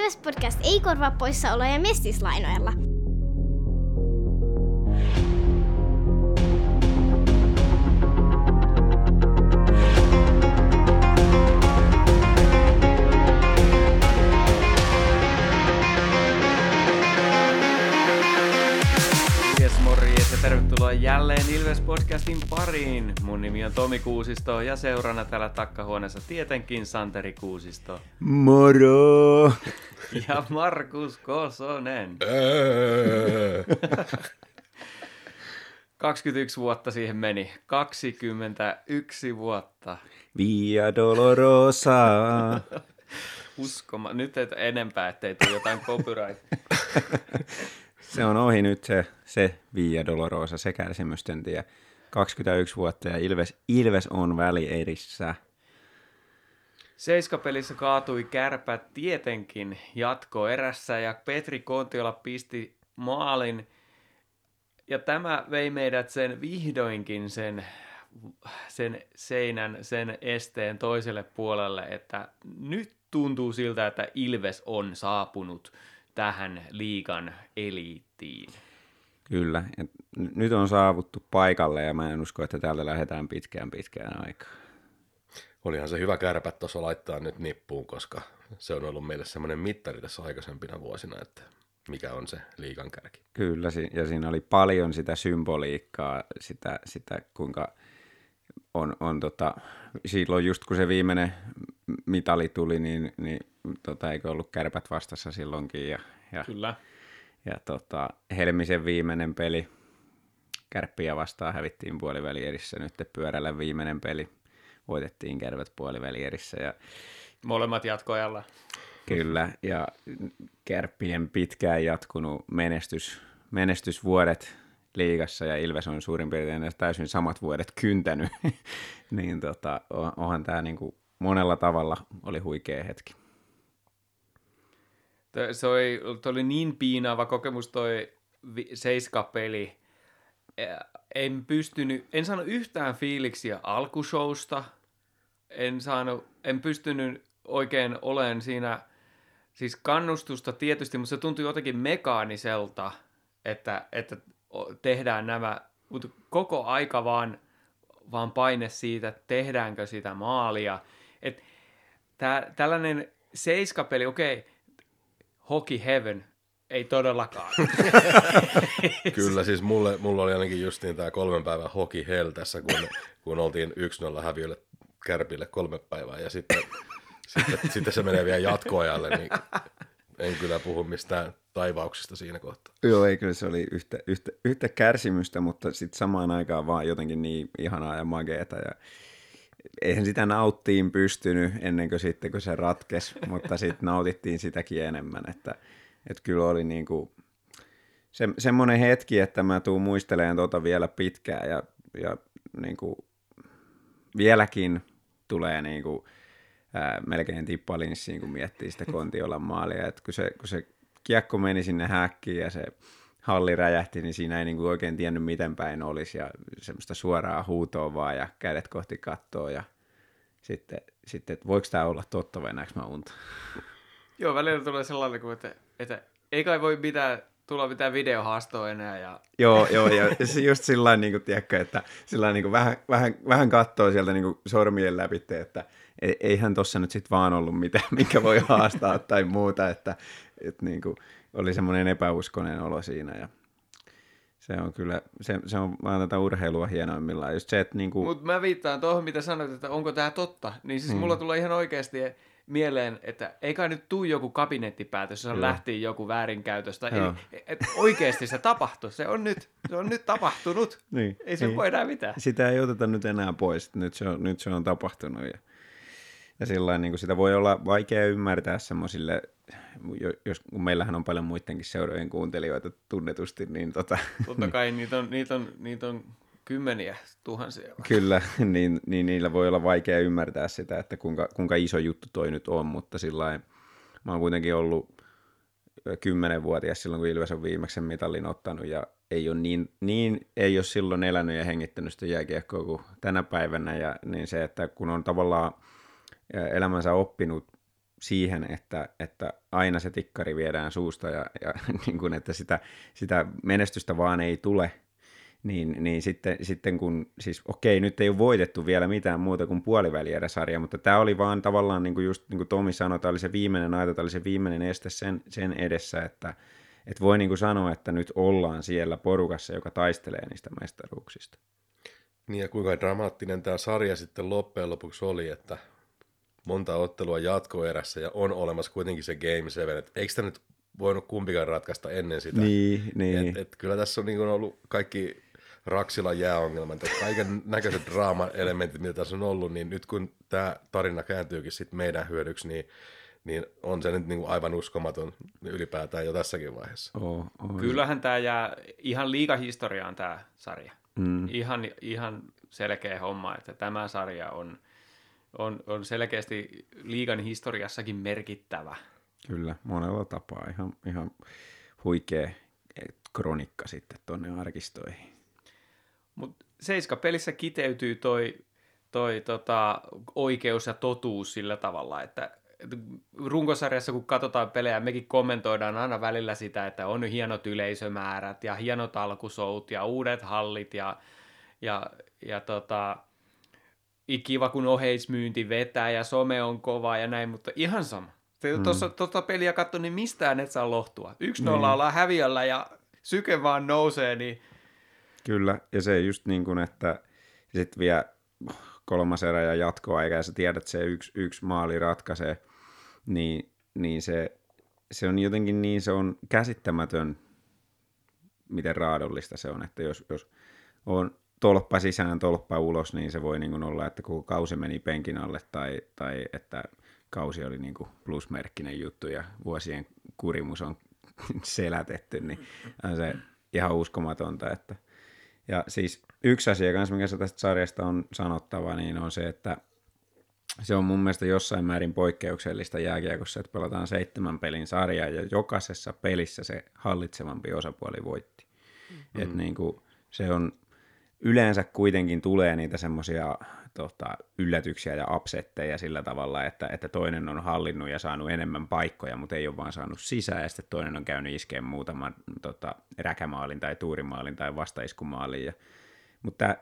Ilves Podcast ei korvaa poissaoloja mestislainoilla. Tervetuloa jälleen Ilves Podcastin pariin. Mun nimi on Tomi Kuusisto ja seurana täällä takkahuoneessa tietenkin Santeri Kuusisto Moro! ja Markus Kosonen. 21 vuotta siihen meni. 21 vuotta. Via Dolorosa. Uskoma. Nyt et enempää, ettei tule jotain copyright. Se on ohi nyt se, se Via Dolorosa, se kärsimysten tie. 21 vuotta ja Ilves, Ilves on välierissä. Seiskapelissä kaatui kärpät tietenkin jatko erässä ja Petri Kontiola pisti maalin. Ja tämä vei meidät sen vihdoinkin sen, sen seinän, sen esteen toiselle puolelle, että nyt tuntuu siltä, että Ilves on saapunut tähän liigan eliittiin. Kyllä. Ja n- nyt on saavuttu paikalle ja mä en usko, että täältä lähdetään pitkään pitkään aikaa. Olihan se hyvä kärpät tuossa laittaa nyt nippuun, koska se on ollut meille semmoinen mittari tässä aikaisempina vuosina, että mikä on se liigan kärki. Kyllä, ja siinä oli paljon sitä symboliikkaa, sitä, sitä kuinka on, on tota, silloin just kun se viimeinen mitali tuli, niin, niin tota, eikö ollut kärpät vastassa silloinkin, ja, ja, Kyllä. ja tota, Helmisen viimeinen peli, kärppiä vastaan hävittiin puolivälierissä, nyt pyörällä viimeinen peli, voitettiin kärpät puolivälierissä, ja Molemmat jatkoajalla. Kyllä, ja Kärppien pitkään jatkunut menestys, menestysvuodet liigassa ja Ilves on suurin piirtein täysin samat vuodet kyntänyt, niin tota, on- onhan tämä niinku monella tavalla oli huikea hetki. Se oli, oli niin piinaava kokemus toi seiskapeli. En pystynyt, en saanut yhtään fiiliksiä alkushowsta. En saanut, en pystynyt oikein olen siinä, siis kannustusta tietysti, mutta se tuntui jotenkin mekaaniselta, että, että tehdään nämä, mutta koko aika vaan, vaan paine siitä, tehdäänkö sitä maalia. Et tää, tällainen seiskapeli, okei, Hockey Heaven, ei todellakaan. Kyllä, siis mulle, mulla oli ainakin justiin tämä kolmen päivän hoki hell tässä, kun, kun oltiin 1-0 häviölle kärpille kolme päivää ja sitten, sitten, sitten se menee vielä jatkoajalle, niin en kyllä puhu mistään taivauksista siinä kohtaa. Joo, ei kyllä se oli yhtä, yhtä, yhtä kärsimystä, mutta sitten samaan aikaan vaan jotenkin niin ihanaa ja mageeta ja eihän sitä nauttiin pystynyt ennen kuin sitten, kun se ratkesi, mutta sitten nautittiin sitäkin enemmän, että, että kyllä oli niin kuin se, semmoinen hetki, että mä tuun muistelemaan tota vielä pitkään ja, ja niin kuin vieläkin tulee niin kuin, ää, melkein tippalinssiin, kun miettii sitä Kontiolan maalia, että kun se, kun se kiekko meni sinne häkkiin ja se halli räjähti, niin siinä ei niin kuin oikein tiennyt miten päin olisi ja semmoista suoraa huutoa vaan ja kädet kohti kattoa ja sitten, sitten että voiko tämä olla totta vai näekö mä unta? Joo, välillä tulee sellainen, kuin, että, että ei kai voi mitään, tulla mitään videohaastoa enää. Ja... Joo, joo, ja just sillä niin kuin, tiedätkö, että sillä niin kuin vähän, vähän, vähän katsoo sieltä niin kuin sormien läpi, että e- eihän tuossa nyt sitten vaan ollut mitään, mikä voi haastaa tai muuta, että, että niin kuin, oli semmoinen epäuskonen olo siinä ja se on kyllä, se, se on vaan tätä urheilua hienoimmillaan. Just se, että niin kuin, Mutta mä viittaan tuohon, mitä sanoit, että onko tämä totta. Niin siis hmm. mulla tulee ihan oikeasti mieleen, että ei kai nyt tuu joku kabinettipäätös, jossa lähti joku väärinkäytöstä. Joo. Ei, et oikeasti se tapahtui. Se on nyt, se on nyt tapahtunut. Niin, ei se niin. voi enää mitään. sitä ei oteta nyt enää pois, nyt se on, nyt se on tapahtunut ja, ja sillä niin kuin sitä voi olla vaikea ymmärtää semmoisille, jo- jos kun meillähän on paljon muidenkin seurojen kuuntelijoita tunnetusti, niin tota, Totta kai niitä on, niitä on, niitä on kymmeniä tuhansia. kyllä, niin, niin niillä voi olla vaikea ymmärtää sitä, että kuinka, kuinka iso juttu toi nyt on, mutta sillä mä oon kuitenkin ollut kymmenenvuotias silloin, kun Ilves on viimeksi sen mitalin ottanut ja ei ole, niin, niin, ei ole silloin elänyt ja hengittänyt sitä jääkiekkoa kuin tänä päivänä ja niin se, että kun on tavallaan elämänsä oppinut siihen, että, että aina se tikkari viedään suusta ja, ja niin kuin, että sitä, sitä menestystä vaan ei tule, niin, niin sitten, sitten kun, siis okei, nyt ei ole voitettu vielä mitään muuta kuin puolivälierä-sarja, mutta tämä oli vaan tavallaan, niin kuin just niin kuin Tomi sanoi, tämä oli se viimeinen aita, tämä oli se viimeinen este sen, sen edessä, että, että voi niin kuin sanoa, että nyt ollaan siellä porukassa, joka taistelee niistä mestaruuksista. Niin ja kuinka dramaattinen tämä sarja sitten loppujen lopuksi oli, että monta ottelua jatkoerässä ja on olemassa kuitenkin se Game 7, että eikö tämä nyt voinut kumpikaan ratkaista ennen sitä? Niin, niin. Et, et kyllä tässä on niin ollut kaikki Raksilan jääongelmat, että kaiken näköiset draama-elementit, mitä tässä on ollut, niin nyt kun tämä tarina kääntyykin sitten meidän hyödyksi, niin, niin on se nyt niin kuin aivan uskomaton ylipäätään jo tässäkin vaiheessa. Oh, oh. Kyllähän tämä jää ihan liikahistoriaan tämä sarja. Mm. Ihan, ihan selkeä homma, että tämä sarja on, on, on selkeästi liigan historiassakin merkittävä. Kyllä, monella tapaa ihan, ihan huikea kronikka sitten tuonne arkistoihin. Mutta Seiska-pelissä kiteytyy toi, toi tota, oikeus ja totuus sillä tavalla, että että runkosarjassa kun katsotaan pelejä, mekin kommentoidaan aina välillä sitä, että on hienot yleisömäärät ja hienot alkusout ja uudet hallit ja, ja, ja tota, kiva kun oheismyynti vetää ja some on kova ja näin, mutta ihan sama. Hmm. Tuossa tuota peliä katso, niin mistään et saa lohtua. Yksi nolla niin. ollaan häviöllä ja syke vaan nousee, niin Kyllä, ja se just niin kuin, että sitten vielä kolmas erä ja jatkoaika, ja sä tiedät, että se yksi, yksi maali ratkaisee, niin, niin se, se on jotenkin niin, se on käsittämätön, miten raadollista se on, että jos, jos on tolppa sisään, tolppa ulos, niin se voi niin kuin olla, että koko kausi meni penkin alle, tai, tai että kausi oli niin kuin plusmerkkinen juttu, ja vuosien kurimus on selätetty, niin on se ihan uskomatonta, että – ja siis yksi asia kanssa, mikä tästä sarjasta on sanottava, niin on se, että se on mun mielestä jossain määrin poikkeuksellista jääkiekossa, että pelataan seitsemän pelin sarjaa ja jokaisessa pelissä se hallitsevampi osapuoli voitti. Mm-hmm. Et niin kuin, se on yleensä kuitenkin tulee niitä semmoisia tota, yllätyksiä ja upsetteja sillä tavalla, että, että toinen on hallinnut ja saanut enemmän paikkoja, mutta ei ole vaan saanut sisään, ja sitten toinen on käynyt iskeen muutaman tota, räkämaalin tai tuurimaalin tai vastaiskumaalin. Ja, mutta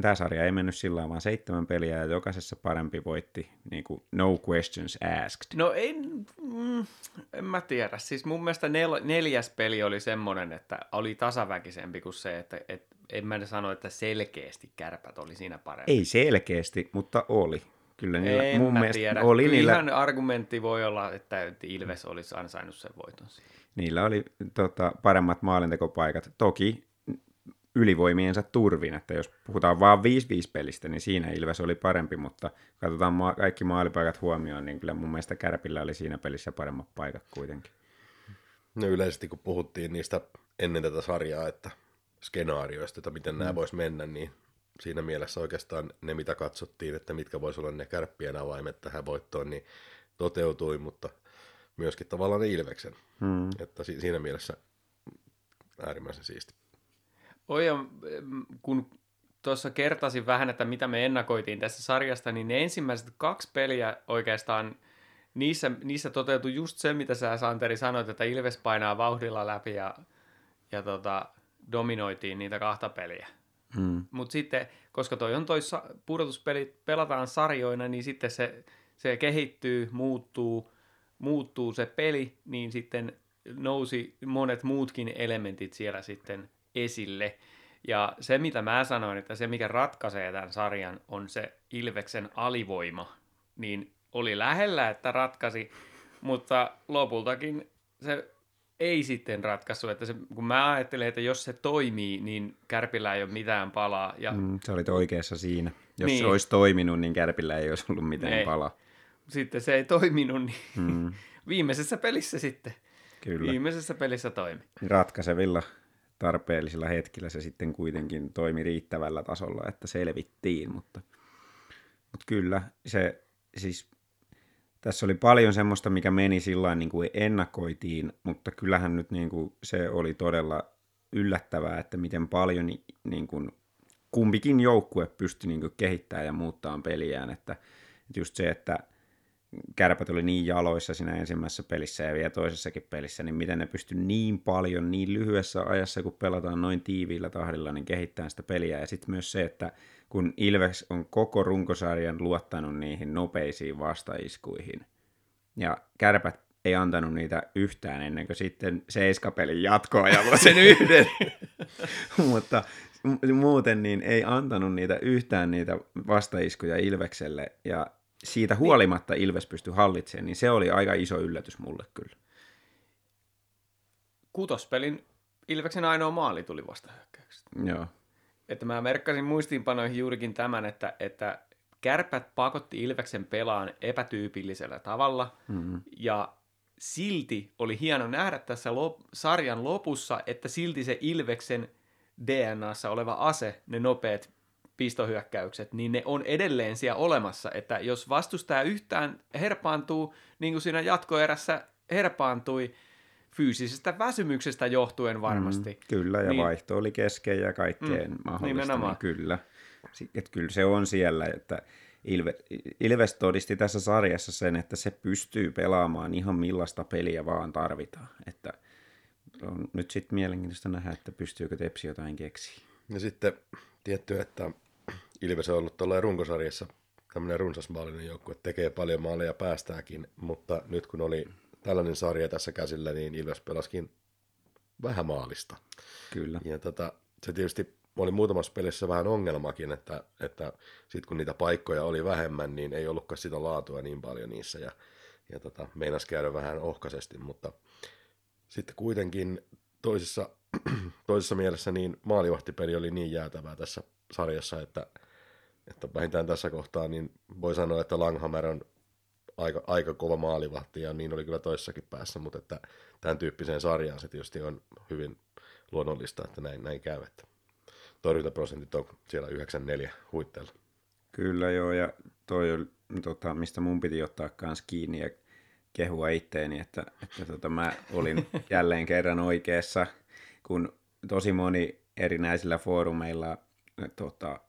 tämä sarja ei mennyt sillä vaan seitsemän peliä ja jokaisessa parempi voitti, niin kuin no questions asked. No en, mm, en mä tiedä. Siis mun mielestä nel, neljäs peli oli semmoinen, että oli tasaväkisempi kuin se, että, että en mä sano, että selkeästi kärpät oli siinä parempi. Ei selkeästi, mutta oli. Kyllä niillä en mun mä mielestä tiedä. oli Kyllä niillä, ihan argumentti voi olla, että Ilves olisi ansainnut sen voiton. niillä oli tota, paremmat maalintekopaikat. Toki ylivoimiensa turvin, että jos puhutaan vaan 5-5 pelistä, niin siinä Ilves oli parempi, mutta katsotaan ma- kaikki maalipaikat huomioon, niin kyllä mun mielestä Kärpillä oli siinä pelissä paremmat paikat kuitenkin. No yleisesti kun puhuttiin niistä ennen tätä sarjaa, että skenaarioista, että miten mm. nämä vois mennä, niin siinä mielessä oikeastaan ne, mitä katsottiin, että mitkä voisi olla ne kärppien avaimet tähän voittoon, niin toteutui, mutta myöskin tavallaan ne Ilveksen. Hmm. Että si- siinä mielessä äärimmäisen siisti. Oi, kun tuossa kertasin vähän, että mitä me ennakoitiin tässä sarjasta, niin ne ensimmäiset kaksi peliä oikeastaan, niissä, niissä toteutui just se, mitä sä Santeri sanoit, että Ilves painaa vauhdilla läpi ja, ja tota, dominoitiin niitä kahta peliä. Hmm. Mutta sitten, koska toi on toi sa- pudotuspelit, pelataan sarjoina, niin sitten se, se kehittyy, muuttuu, muuttuu se peli, niin sitten nousi monet muutkin elementit siellä sitten esille. Ja se, mitä mä sanoin, että se, mikä ratkaisee tämän sarjan, on se Ilveksen alivoima, niin oli lähellä, että ratkaisi, mutta lopultakin se ei sitten ratkaisu, että se, kun mä ajattelen, että jos se toimii, niin Kärpillä ei ole mitään palaa. Ja Mm, sä olit oikeassa siinä. Jos Niin. se olisi toiminut, niin Kärpillä ei olisi ollut mitään Ei. palaa. sitten se ei toiminut, niin Mm, viimeisessä pelissä sitten. kyllä. Viimeisessä pelissä toimi. Ratkaisevilla tarpeellisilla hetkillä se sitten kuitenkin toimi riittävällä tasolla, että selvittiin, mutta, mutta kyllä se siis tässä oli paljon semmoista, mikä meni sillä niin kuin ennakoitiin, mutta kyllähän nyt niin kuin se oli todella yllättävää, että miten paljon ni- niin kuin kumpikin joukkue pystyi niin kuin kehittämään ja muuttamaan peliään, että, että just se, että kärpät oli niin jaloissa siinä ensimmäisessä pelissä ja vielä toisessakin pelissä, niin miten ne pysty niin paljon, niin lyhyessä ajassa, kun pelataan noin tiiviillä tahdilla, niin kehittämään sitä peliä. Ja sitten myös se, että kun Ilves on koko runkosarjan luottanut niihin nopeisiin vastaiskuihin, ja kärpät ei antanut niitä yhtään ennen kuin sitten seiskapelin jatkoajalla sen yhden. Mutta muuten niin ei antanut niitä yhtään niitä vastaiskuja Ilvekselle ja siitä huolimatta Ilves pystyi hallitsemaan, niin se oli aika iso yllätys mulle kyllä. Kutospelin Ilveksen ainoa maali tuli vasta hyökkäyksestä. Joo. Että mä merkkasin muistiinpanoihin juurikin tämän, että, että kärpät pakotti Ilveksen pelaan epätyypillisellä tavalla, mm-hmm. ja silti oli hieno nähdä tässä lop- sarjan lopussa, että silti se Ilveksen DNAssa oleva ase, ne nopeat pistohyökkäykset, niin ne on edelleen siellä olemassa, että jos vastustaja yhtään herpaantuu, niin kuin siinä jatkoerässä herpaantui, fyysisestä väsymyksestä johtuen varmasti. Mm, kyllä, ja niin, vaihto oli kesken ja kaikkeen mm, mahdollista, niin nimenomaan. niin kyllä. Että kyllä se on siellä, että Ilve, Ilves todisti tässä sarjassa sen, että se pystyy pelaamaan ihan millaista peliä vaan tarvitaan. Että on nyt sitten mielenkiintoista nähdä, että pystyykö Tepsi jotain keksiä. Ja sitten tietty, että Ilves on ollut tuolla runkosarjassa tämmöinen runsasmaalinen joukkue, tekee paljon maaleja päästääkin, mutta nyt kun oli tällainen sarja tässä käsillä, niin Ilves pelaskin vähän maalista. Kyllä. Ja tota, se tietysti oli muutamassa pelissä vähän ongelmakin, että, että sitten kun niitä paikkoja oli vähemmän, niin ei ollutkaan sitä laatua niin paljon niissä ja, ja tota, meinas käydä vähän ohkaisesti, mutta sitten kuitenkin toisessa, toisessa mielessä niin maalivahtipeli oli niin jäätävää tässä sarjassa, että, että vähintään tässä kohtaa niin voi sanoa, että Langhammer on aika, aika kova maalivahti ja niin oli kyllä toissakin päässä, mutta että tämän tyyppiseen sarjaan se tietysti on hyvin luonnollista, että näin, näin käy. Että torjuntaprosentit on siellä 94 huitteella. Kyllä joo, ja toi oli, tota, mistä mun piti ottaa kans kiinni ja kehua itteeni, että, että tota, mä olin jälleen kerran oikeassa, kun tosi moni erinäisillä foorumeilla tota,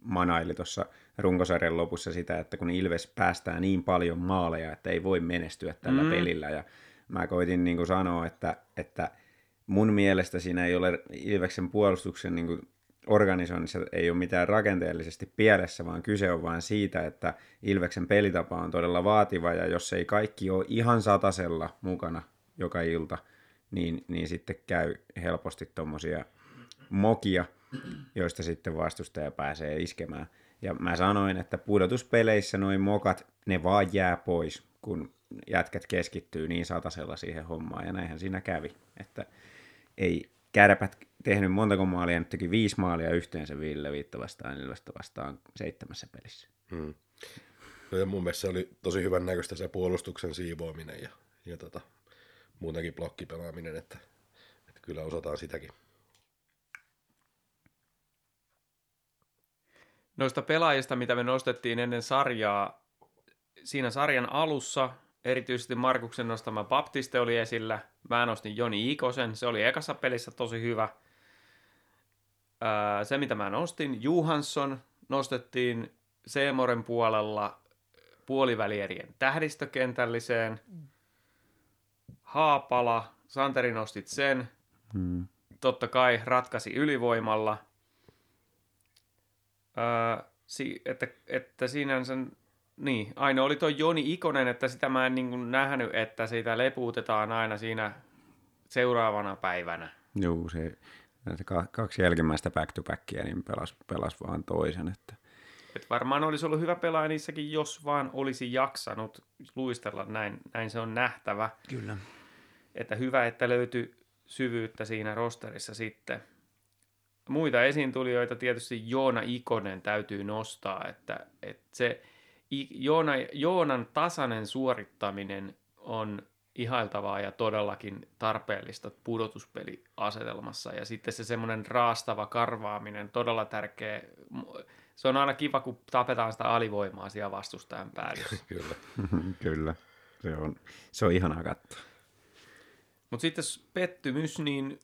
manaili tuossa runkosarjan lopussa sitä, että kun Ilves päästää niin paljon maaleja, että ei voi menestyä tällä mm. pelillä. Ja mä koitin niin kuin sanoa, että, että mun mielestä siinä ei ole Ilveksen puolustuksen niin kuin organisoinnissa ei ole mitään rakenteellisesti pielessä, vaan kyse on vain siitä, että Ilveksen pelitapa on todella vaativa, ja jos ei kaikki ole ihan satasella mukana joka ilta, niin, niin sitten käy helposti tuommoisia mokia, joista sitten vastustaja pääsee iskemään. Ja mä sanoin, että pudotuspeleissä noin mokat, ne vaan jää pois, kun jätkät keskittyy niin satasella siihen hommaan, ja näinhän siinä kävi. Että ei kärpät tehnyt montako maalia, nyt teki viisi maalia yhteensä Ville Viitta vastaan, Ilvestä vastaan seitsemässä pelissä. Hmm. No ja mun mielestä se oli tosi hyvän näköistä se puolustuksen siivoaminen ja, ja tota, muutenkin blokkipelaaminen, että, että kyllä osataan sitäkin. Noista pelaajista, mitä me nostettiin ennen sarjaa, siinä sarjan alussa erityisesti Markuksen nostama Baptiste oli esillä. Mä nostin Joni Ikosen, se oli ekassa pelissä tosi hyvä. se, mitä mä nostin, Johansson nostettiin Seemoren puolella puolivälierien tähdistökentälliseen. Haapala, Santeri nostit sen. Hmm. Totta kai ratkaisi ylivoimalla – Öö, si- että, että sinänsä, niin, ainoa oli tuo Joni Ikonen, että sitä mä en niin kuin nähnyt, että siitä lepuutetaan aina siinä seuraavana päivänä. Joo, se, se kaksi jälkimmäistä back-to-backia, niin pelas, pelas vaan toisen. Että. Et varmaan olisi ollut hyvä pelaaja niissäkin, jos vaan olisi jaksanut luistella, näin, näin se on nähtävä. Kyllä. Että hyvä, että löytyi syvyyttä siinä rosterissa sitten muita esiintulijoita tietysti Joona Ikonen täytyy nostaa, että, että se Joona, Joonan tasainen suorittaminen on ihailtavaa ja todellakin tarpeellista pudotuspeliasetelmassa. Ja sitten se semmoinen raastava karvaaminen, todella tärkeä. Se on aina kiva, kun tapetaan sitä alivoimaa siellä vastustajan päälle. Kyllä. Kyllä. Se on, se on ihanaa katsoa. Mutta sitten pettymys, niin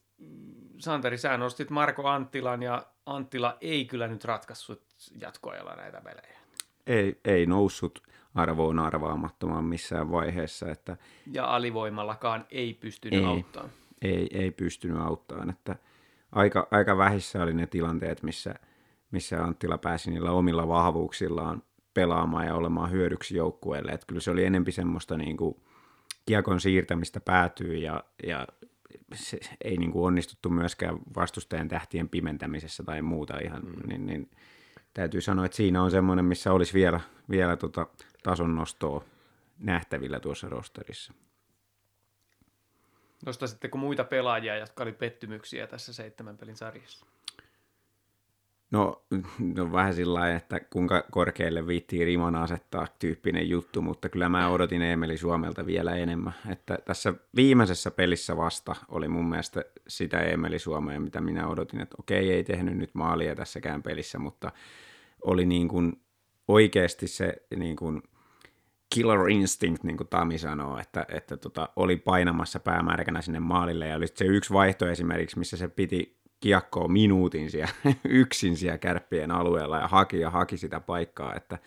Santeri, sä nostit Marko Anttilan ja Anttila ei kyllä nyt ratkaissut jatkoajalla näitä pelejä. ei, ei noussut arvoon arvaamattomaan missään vaiheessa, että Ja alivoimallakaan ei pystynyt Ei. auttamaan. ei, ei pystynyt auttamaan. Että aika, aika vähissä oli ne tilanteet, missä, missä Anttila pääsi niillä omilla vahvuuksillaan pelaamaan ja olemaan hyödyksi joukkueelle. Että kyllä se oli enempi semmoista niin kuin kiekon siirtämistä päätyy ja, ja se, ei niin kuin onnistuttu myöskään vastustajan tähtien pimentämisessä tai muuta ihan, mm. niin, niin täytyy sanoa, että siinä on semmoinen, missä olisi vielä, vielä tota tason nostoa nähtävillä tuossa rosterissa. Nostaisitteko muita pelaajia, jotka oli pettymyksiä tässä seitsemän pelin sarjassa? No, no vähän sillä että kuinka korkealle viittiin riman asettaa tyyppinen juttu, mutta kyllä mä odotin Emeli Suomelta vielä enemmän. Että tässä viimeisessä pelissä vasta oli mun mielestä sitä Emeli Suomea, mitä minä odotin, että okei, ei tehnyt nyt maalia tässäkään pelissä, mutta oli niin kuin oikeasti se niin kuin killer instinct, niin kuin Tami sanoo, että, että tota, oli painamassa päämärkänä sinne maalille ja oli se yksi vaihto esimerkiksi, missä se piti kiekkoa minuutin siellä, yksin siellä kärppien alueella ja haki ja haki sitä paikkaa, että,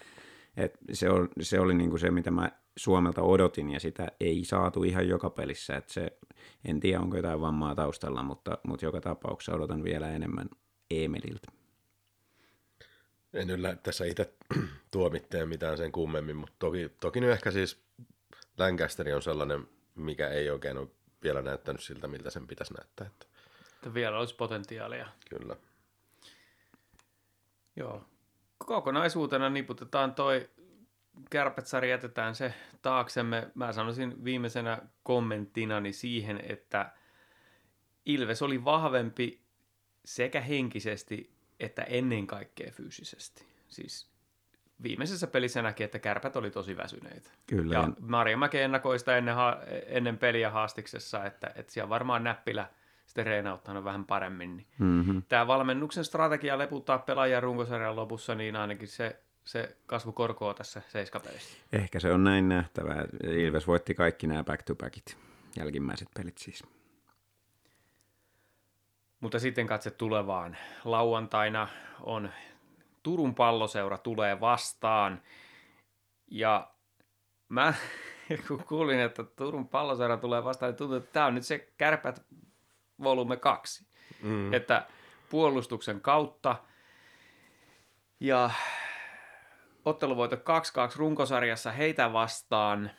että se, on, se oli niin kuin se, mitä mä Suomelta odotin ja sitä ei saatu ihan joka pelissä, että se, en tiedä onko jotain vammaa taustalla, mutta, mutta joka tapauksessa odotan vielä enemmän Emeliltä. En lähde tässä itse tuomitteen mitään sen kummemmin, mutta toki, toki nyt ehkä siis Lancaster on sellainen, mikä ei oikein ole vielä näyttänyt siltä, miltä sen pitäisi näyttää. Että Että vielä olisi potentiaalia. kyllä. Joo. Kokonaisuutena niputetaan toi kärpätsari, jätetään se taaksemme. Mä sanoisin viimeisenä kommenttinani siihen, että Ilves oli vahvempi sekä henkisesti että ennen kaikkea fyysisesti. Siis viimeisessä pelissä näki, että kärpät oli tosi väsyneitä. Kyllä. Ja Marja Mäki ennakoi sitä ennen, ha- ennen peliä haastiksessa, että, että siellä varmaan näppilä sitten reenauttanut vähän paremmin. Niin Mm-hmm. tämä valmennuksen strategia leputtaa pelaajia runkosarjan lopussa, niin ainakin se, se kasvu korkoa tässä seiskapelissä. Ehkä se on näin nähtävää. Ilves voitti kaikki nämä back-to-backit, jälkimmäiset pelit siis. Mutta sitten katse tulevaan. Lauantaina on Turun palloseura tulee vastaan. Ja mä kun kuulin, että Turun palloseura tulee vastaan, niin tuntuu, että tämä on nyt se kärpät volume kaksi. Mm. Että puolustuksen kautta ja otteluvoito 2-2 runkosarjassa heitä vastaan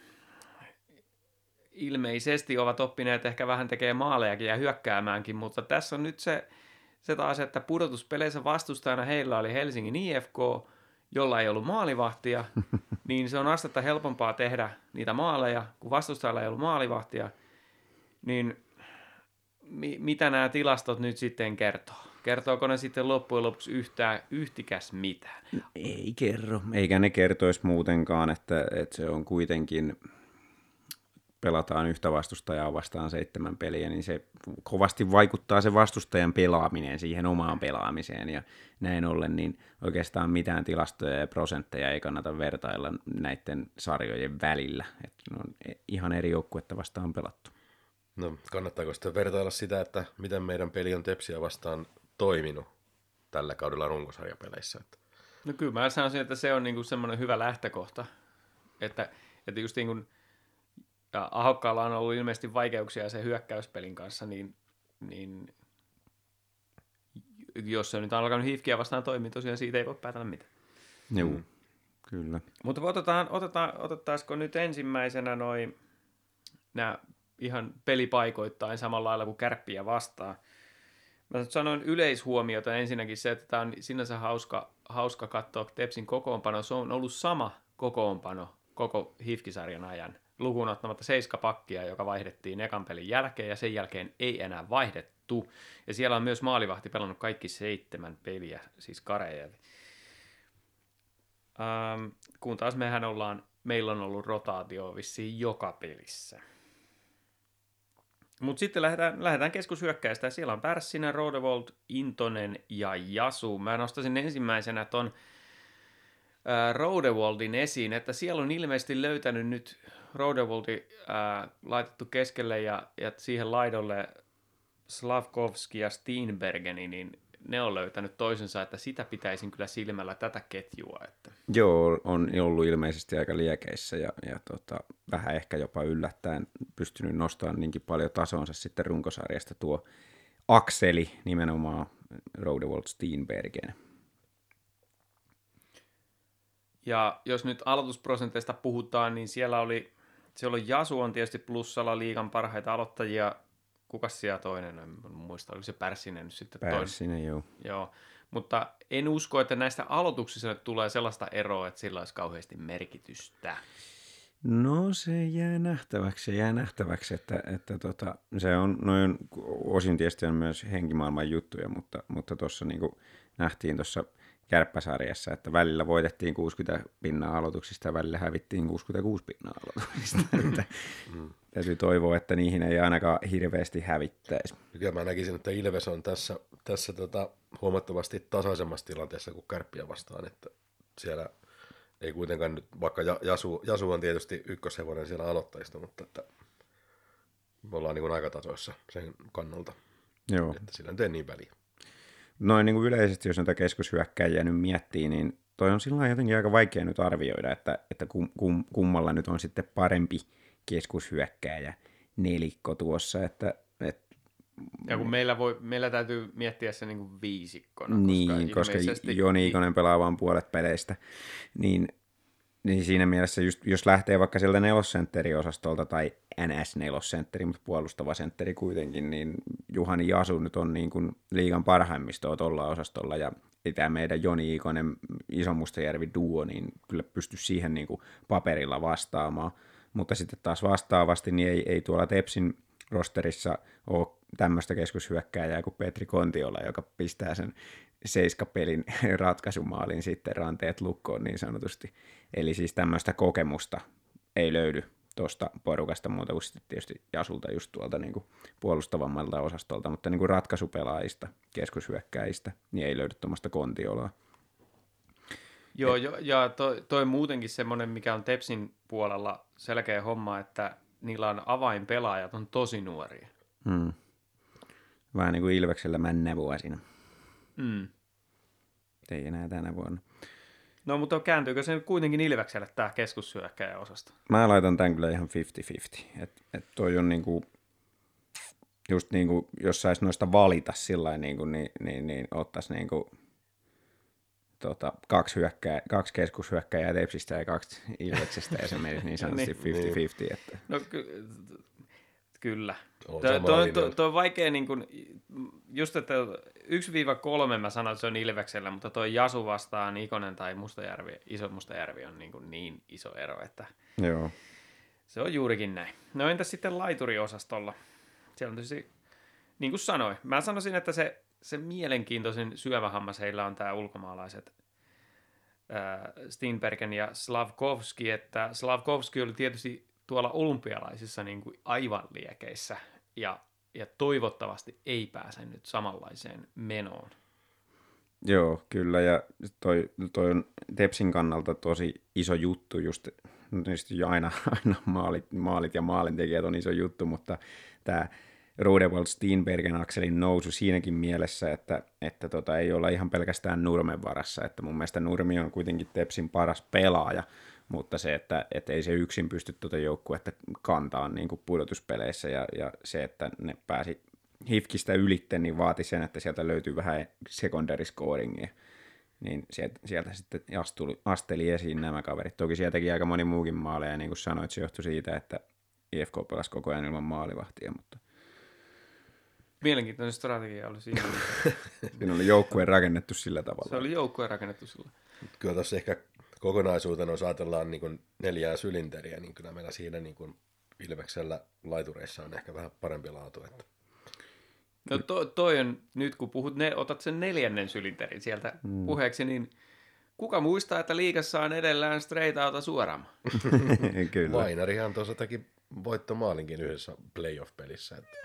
ilmeisesti ovat oppineet ehkä vähän tekee maalejakin ja hyökkäämäänkin, mutta tässä on nyt se, se taas, että pudotuspeleissä vastustajana heillä oli Helsingin IFK, jolla ei ollut maalivahtia, niin se on astetta helpompaa tehdä niitä maaleja, kun vastustajalla ei ollut maalivahtia, niin mi- mitä nämä tilastot nyt sitten kertoo? Kertooko ne sitten loppujen lopuksi yhtään yhtikäs mitään? Ei kerro, eikä ne kertoisi muutenkaan, että, että se on kuitenkin, pelataan yhtä vastustajaa vastaan seitsemän peliä, niin se kovasti vaikuttaa se vastustajan pelaaminen siihen omaan pelaamiseen ja näin ollen, niin oikeastaan mitään tilastoja ja prosentteja ei kannata vertailla näiden sarjojen välillä. Että ne on ihan eri joukkuetta vastaan pelattu. No, kannattaako sitten vertailla sitä, että miten meidän peli on Tepsiä vastaan toiminut tällä kaudella runkosarjapeleissä? Että No kyllä mä sanoisin, että se on niinku semmoinen hyvä lähtökohta, että, että just niin kuin, ja Ahokkaalla on ollut ilmeisesti vaikeuksia sen hyökkäyspelin kanssa, niin, niin jos se nyt on alkanut hifkiä vastaan toimia, tosiaan siitä ei voi päätellä mitään. Joo, mm. kyllä. Mutta otetaan, otetaan, otettaisiko nyt ensimmäisenä noin nämä ihan pelipaikoittain samalla lailla kuin kärppiä vastaan. Mä sanoin yleishuomiota ensinnäkin se, että tämä on sinänsä hauska, hauska katsoa Tepsin kokoonpano. Se on ollut sama kokoonpano koko hifkisarjan ajan, lukuun ottamatta seiskapakkia, joka vaihdettiin ekan pelin jälkeen, ja sen jälkeen ei enää vaihdettu. Ja siellä on myös maalivahti pelannut kaikki seitsemän peliä, siis Karejevi. Ähm, kun taas mehän ollaan, meillä on ollut rotaatio vissiin joka pelissä. Mutta sitten lähdetään, lähdetään keskushyökkäistä. Siellä on Pärssinen, Rodevold, Intonen ja Jasu. Mä nostaisin ensimmäisenä ton äh, Rodewoldin esiin, että siellä on ilmeisesti löytänyt nyt Rodevoldi äh, laitettu keskelle ja, ja siihen laidolle Slavkovski ja Steenbergeni, niin ne on löytänyt toisensa, että sitä pitäisin kyllä silmällä tätä ketjua. Että. Joo, on ollut ilmeisesti aika liekeissä ja, ja tota, vähän ehkä jopa yllättäen pystynyt nostamaan niinkin paljon tasonsa sitten runkosarjasta tuo Akseli nimenomaan Rodewold Steenbergen. Ja jos nyt aloitusprosenteista puhutaan, niin siellä oli, siellä on Jasu on tietysti plussalla liigan parhaita aloittajia. Kuka siellä toinen? En muista, oli se Pärssinen nyt sitten Pärssinen, toinen. joo. Joo, mutta en usko, että näistä aloituksista tulee sellaista eroa, että sillä olisi kauheasti merkitystä. No se jää nähtäväksi, se jää nähtäväksi, että, että tota, se on, noin osin tietysti on myös henkimaailman juttuja, mutta, mutta tuossa niin nähtiin tuossa kärppäsarjassa, että välillä voitettiin 60 pinnaa aloituksista ja välillä hävittiin 66 pinnaa aloituksista. että mm. Täytyy toivoa, että niihin ei ainakaan hirveästi hävittäisi. Kyllä mä näkisin, että Ilves on tässä, tässä tota, huomattavasti tasaisemmassa tilanteessa kuin Kärppiä vastaan, että siellä ei kuitenkaan nyt, vaikka Jasu, Jasu on tietysti ykköshevonen siellä aloittajista, mutta että me ollaan niin aika tasoissa sen kannalta. Joo. Että sillä ei niin väliä noin niin kuin yleisesti, jos näitä keskushyökkäjiä nyt miettii, niin toi on sillä jotenkin aika vaikea nyt arvioida, että, että kum, kum, kummalla nyt on sitten parempi keskushyökkäjä nelikko tuossa, että, että ja kun meillä, voi, meillä täytyy miettiä se niin kuin viisikkona. Niin, koska, koska Joni Ikonen pelaa vain puolet peleistä, niin niin siinä mielessä, just, jos lähtee vaikka sieltä nelossentteri-osastolta tai NS-nelosentteri, mutta puolustava sentteri kuitenkin, niin Juhani Jasu nyt on niin kuin liigan parhaimmistoa tuolla osastolla ja tämä meidän Joni Ikonen, Iso Mustajärvi duo, niin kyllä pysty siihen niin kuin paperilla vastaamaan. Mutta sitten taas vastaavasti, niin ei, ei tuolla Tepsin rosterissa ole tämmöistä keskushyökkääjää kuin Petri Kontiola, joka pistää sen seiskapelin ratkaisumaalin sitten ranteet lukkoon niin sanotusti. Eli siis tämmöistä kokemusta ei löydy tuosta porukasta muuta kuin sitten tietysti Jasulta just tuolta niin kuin puolustavammalta osastolta, mutta niin kuin ratkaisupelaajista, keskushyökkäistä, niin ei löydy tuommoista kontioloa. Joo, jo, ja toi, toi muutenkin semmoinen, mikä on Tepsin puolella selkeä homma, että niillä on avainpelaajat on tosi nuoria. Hmm. Vähän niin kuin Ilveksellä männä vuosina. Mm. Ei enää tänä vuonna. No mutta kääntyykö se kuitenkin Ilvekselle tämä keskussyökkäjä osasta? Mä laitan tämän kyllä ihan 50-50. Et, et toi on niinku, just niinku, jos saisi noista valita sillä niinku, niin, niin, niin ottaisi niinku, tota, kaksi, hyökkää, kaksi keskushyökkäjää Tepsistä ja kaksi Ilveksestä ja se menisi niin sanotusti 50-50. niin. Että... No ky- Kyllä. Tuo, tuo, tuo, tuo on vaikea, niin kuin, just että 1-3 mä sanoin, että se on Ilveksellä, mutta tuo Jasu vastaan Ikonen tai Mustajärvi, iso Mustajärvi on niin, kuin niin iso ero, että Joo. se on juurikin näin. No entäs sitten laituriosastolla? Siellä on tietysti, niin kuin sanoin, mä sanoisin, että se, se mielenkiintoisin syövähammas heillä on tämä ulkomaalaiset äh, Steenbergen ja Slavkovski, että Slavkovski oli tietysti tuolla olympialaisissa niin kuin aivan liekeissä ja, ja toivottavasti ei pääse nyt samanlaiseen menoon. Joo, kyllä, ja toi, toi on Tepsin kannalta tosi iso juttu, just jo aina, aina maalit, maalit ja maalintekijät on iso juttu, mutta tämä Rudewald Steenbergen akselin nousu siinäkin mielessä, että, että tota, ei olla ihan pelkästään Nurmen varassa, että mun mielestä Nurmi on kuitenkin Tepsin paras pelaaja, mutta se, että, että ei se yksin pysty tuota joukkuetta kantaa niin kuin pudotuspeleissä ja, ja se, että ne pääsi Hifkistä ylitte, niin vaati sen, että sieltä löytyy vähän secondary. Niin sieltä, sieltä sitten astuli, asteli esiin nämä kaverit. Toki sieltäkin aika moni muukin maaleja, niin kuin sanoit, se johtui siitä, että IFK pelasi koko ajan ilman maalivahtia, mutta Mielenkiintoinen strategia oli siinä. siinä oli joukkue rakennettu sillä tavalla. Se oli joukkue rakennettu sillä. Kyllä tuossa ehkä kokonaisuutena, jos ajatellaan niin kuin neljää sylinteriä, niin kyllä meillä siinä niin kuin Ilveksellä laitureissa on ehkä vähän parempi laatu. Että. No to, toi on, nyt kun puhut, ne, otat sen neljännen sylinterin sieltä mm. puheeksi, niin kuka muistaa, että liikassa on edellään straight outa suoraan? kyllä. Vainarihan tuossa teki voittomaalinkin yhdessä playoff-pelissä. Että...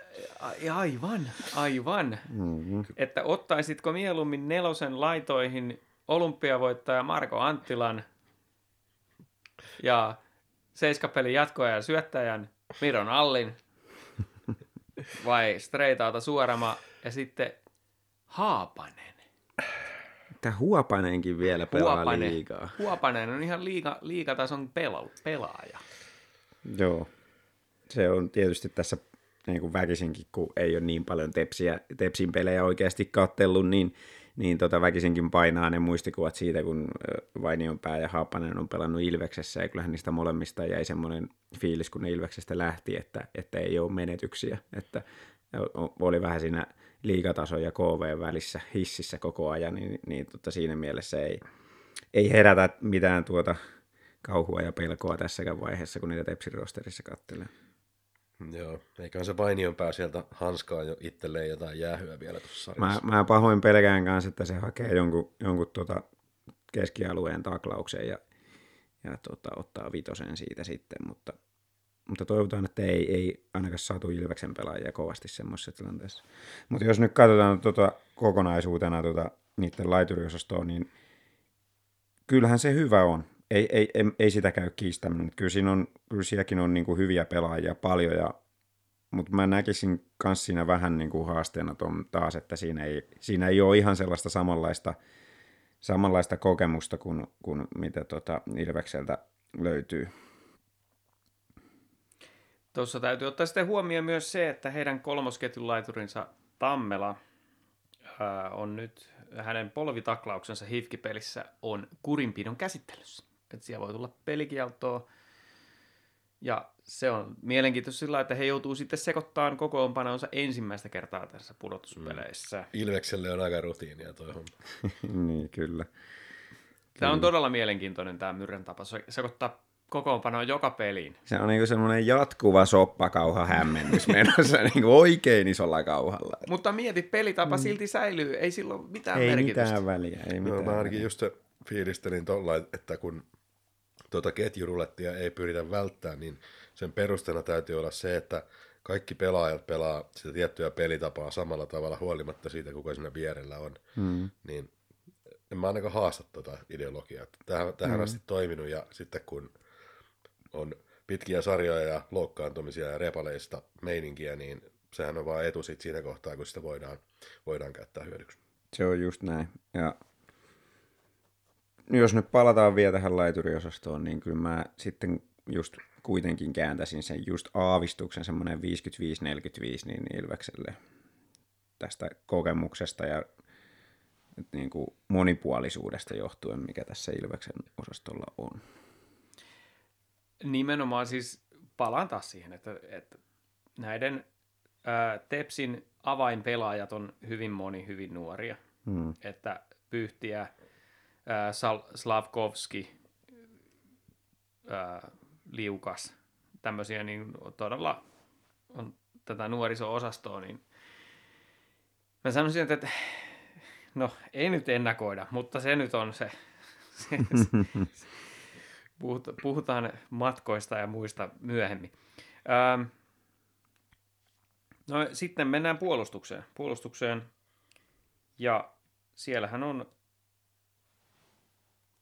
Aivan, aivan. Mm-hmm. Että ottaisitko mieluummin nelosen laitoihin olympiavoittaja Marko Anttilan ja seiskapelin jatkoajan syöttäjän Miron Allin vai straight suorama ja sitten Haapanen. Tämä Huopanenkin vielä pelaa Huopanen. liigaa. Huopanen on ihan liiga, liigatason pela, pelaaja. Joo. Se on tietysti tässä niin kuin väkisinkin, kun ei ole niin paljon tepsiä, tepsin pelejä oikeasti kattellut, niin, niin tota väkisinkin painaa ne muistikuvat siitä, kun Vainionpää ja Haapanen on pelannut Ilveksessä, ja kyllähän niistä molemmista jäi semmoinen fiilis, kun ne Ilveksestä lähti, että, että ei ole menetyksiä, että oli vähän siinä liigatason ja KV välissä hississä koko ajan, niin, niin tota siinä mielessä ei, ei herätä mitään tuota kauhua ja pelkoa tässäkään vaiheessa, kun niitä Tepsin rosterissa. Joo, eiköhän se Vainion pää sieltä hanskaa jo itselleen jotain jäähyä vielä tuossa Mä, mä pahoin pelkään kanssa, että se hakee jonkun, jonkun tota keskialueen taklauksen ja, ja tota, ottaa vitosen siitä sitten, mutta, mutta toivotaan, että ei, ei ainakaan saatu Ilveksen pelaajia kovasti semmoisessa tilanteessa. Mutta jos nyt katsotaan tota kokonaisuutena tota, niiden laituriosastoa, niin kyllähän se hyvä on. Ei, ei, ei, ei sitä käy kiistämään. Kyllä, siinä on, kyllä sielläkin on niin kuin hyviä pelaajia paljon, ja, mutta mä näkisin myös siinä vähän niin kuin haasteena ton taas, että siinä ei, siinä ei ole ihan sellaista samanlaista, samanlaista kokemusta kuin, kuin mitä tota Ilvekseltä löytyy. Tuossa täytyy ottaa sitten huomioon myös se, että heidän kolmosketjun laiturinsa Tammela ää, on nyt, hänen polvitaklauksensa hifkipelissä on kurinpidon käsittelyssä. Että siellä voi tulla pelikieltoa. Ja se on mielenkiintoista sillä, että he joutuu sitten sekoittamaan kokoonpanonsa ensimmäistä kertaa tässä pudotuspeleissä. Mm. Ilvekselle on aika rutiinia toi homma. niin, kyllä. Tämä on todella mielenkiintoinen tämä Myrrän tapa se- sekoittaa kokoonpanoa joka peliin. Se on niin semmoinen jatkuva soppakauha hämmennys menossa niin kuin oikein isolla kauhalla. Mutta mieti, pelitapa mm. silti säilyy, ei silloin mitään Ei merkitystä. mitään väliä, ei No, mitään mä ainakin väliä. just se fiilistelin tuolla, että kun tuota ketjurulettia ei pyritä välttämään, niin sen perusteena täytyy olla se, että kaikki pelaajat pelaa sitä tiettyä pelitapaa samalla tavalla huolimatta siitä, kuka siinä vierellä on. Mm. Niin en mä ainakaan haasta tuota ideologiaa. Tähän, tähän mm. asti toiminut ja sitten kun on pitkiä sarjoja ja loukkaantumisia ja repaleista meininkiä, niin sehän on vaan etu sit siinä kohtaa, kun sitä voidaan, voidaan käyttää hyödyksi. Se on just näin. Ja jos nyt palataan vielä tähän laituriosastoon, niin kyllä mä sitten just kuitenkin kääntäisin sen just aavistuksen semmoinen 55-45 niin Ilvekselle tästä kokemuksesta ja niin kuin monipuolisuudesta johtuen, mikä tässä Ilveksen osastolla on. Nimenomaan siis palaan taas siihen, että, että näiden ää, Tepsin avainpelaajat on hyvin moni hyvin nuoria. Hmm. Että Pyhtiä, ää, Sal- Slavkovski, ää, Liukas, tämmöisiä niin todella on tätä nuoriso-osastoa, niin mä sanoisin, että, että no ei nyt ennakoida, mutta se nyt on se, se, se Puhut- puhutaan matkoista ja muista myöhemmin. Ähm, no sitten mennään puolustukseen. Puolustukseen. Ja siellähän on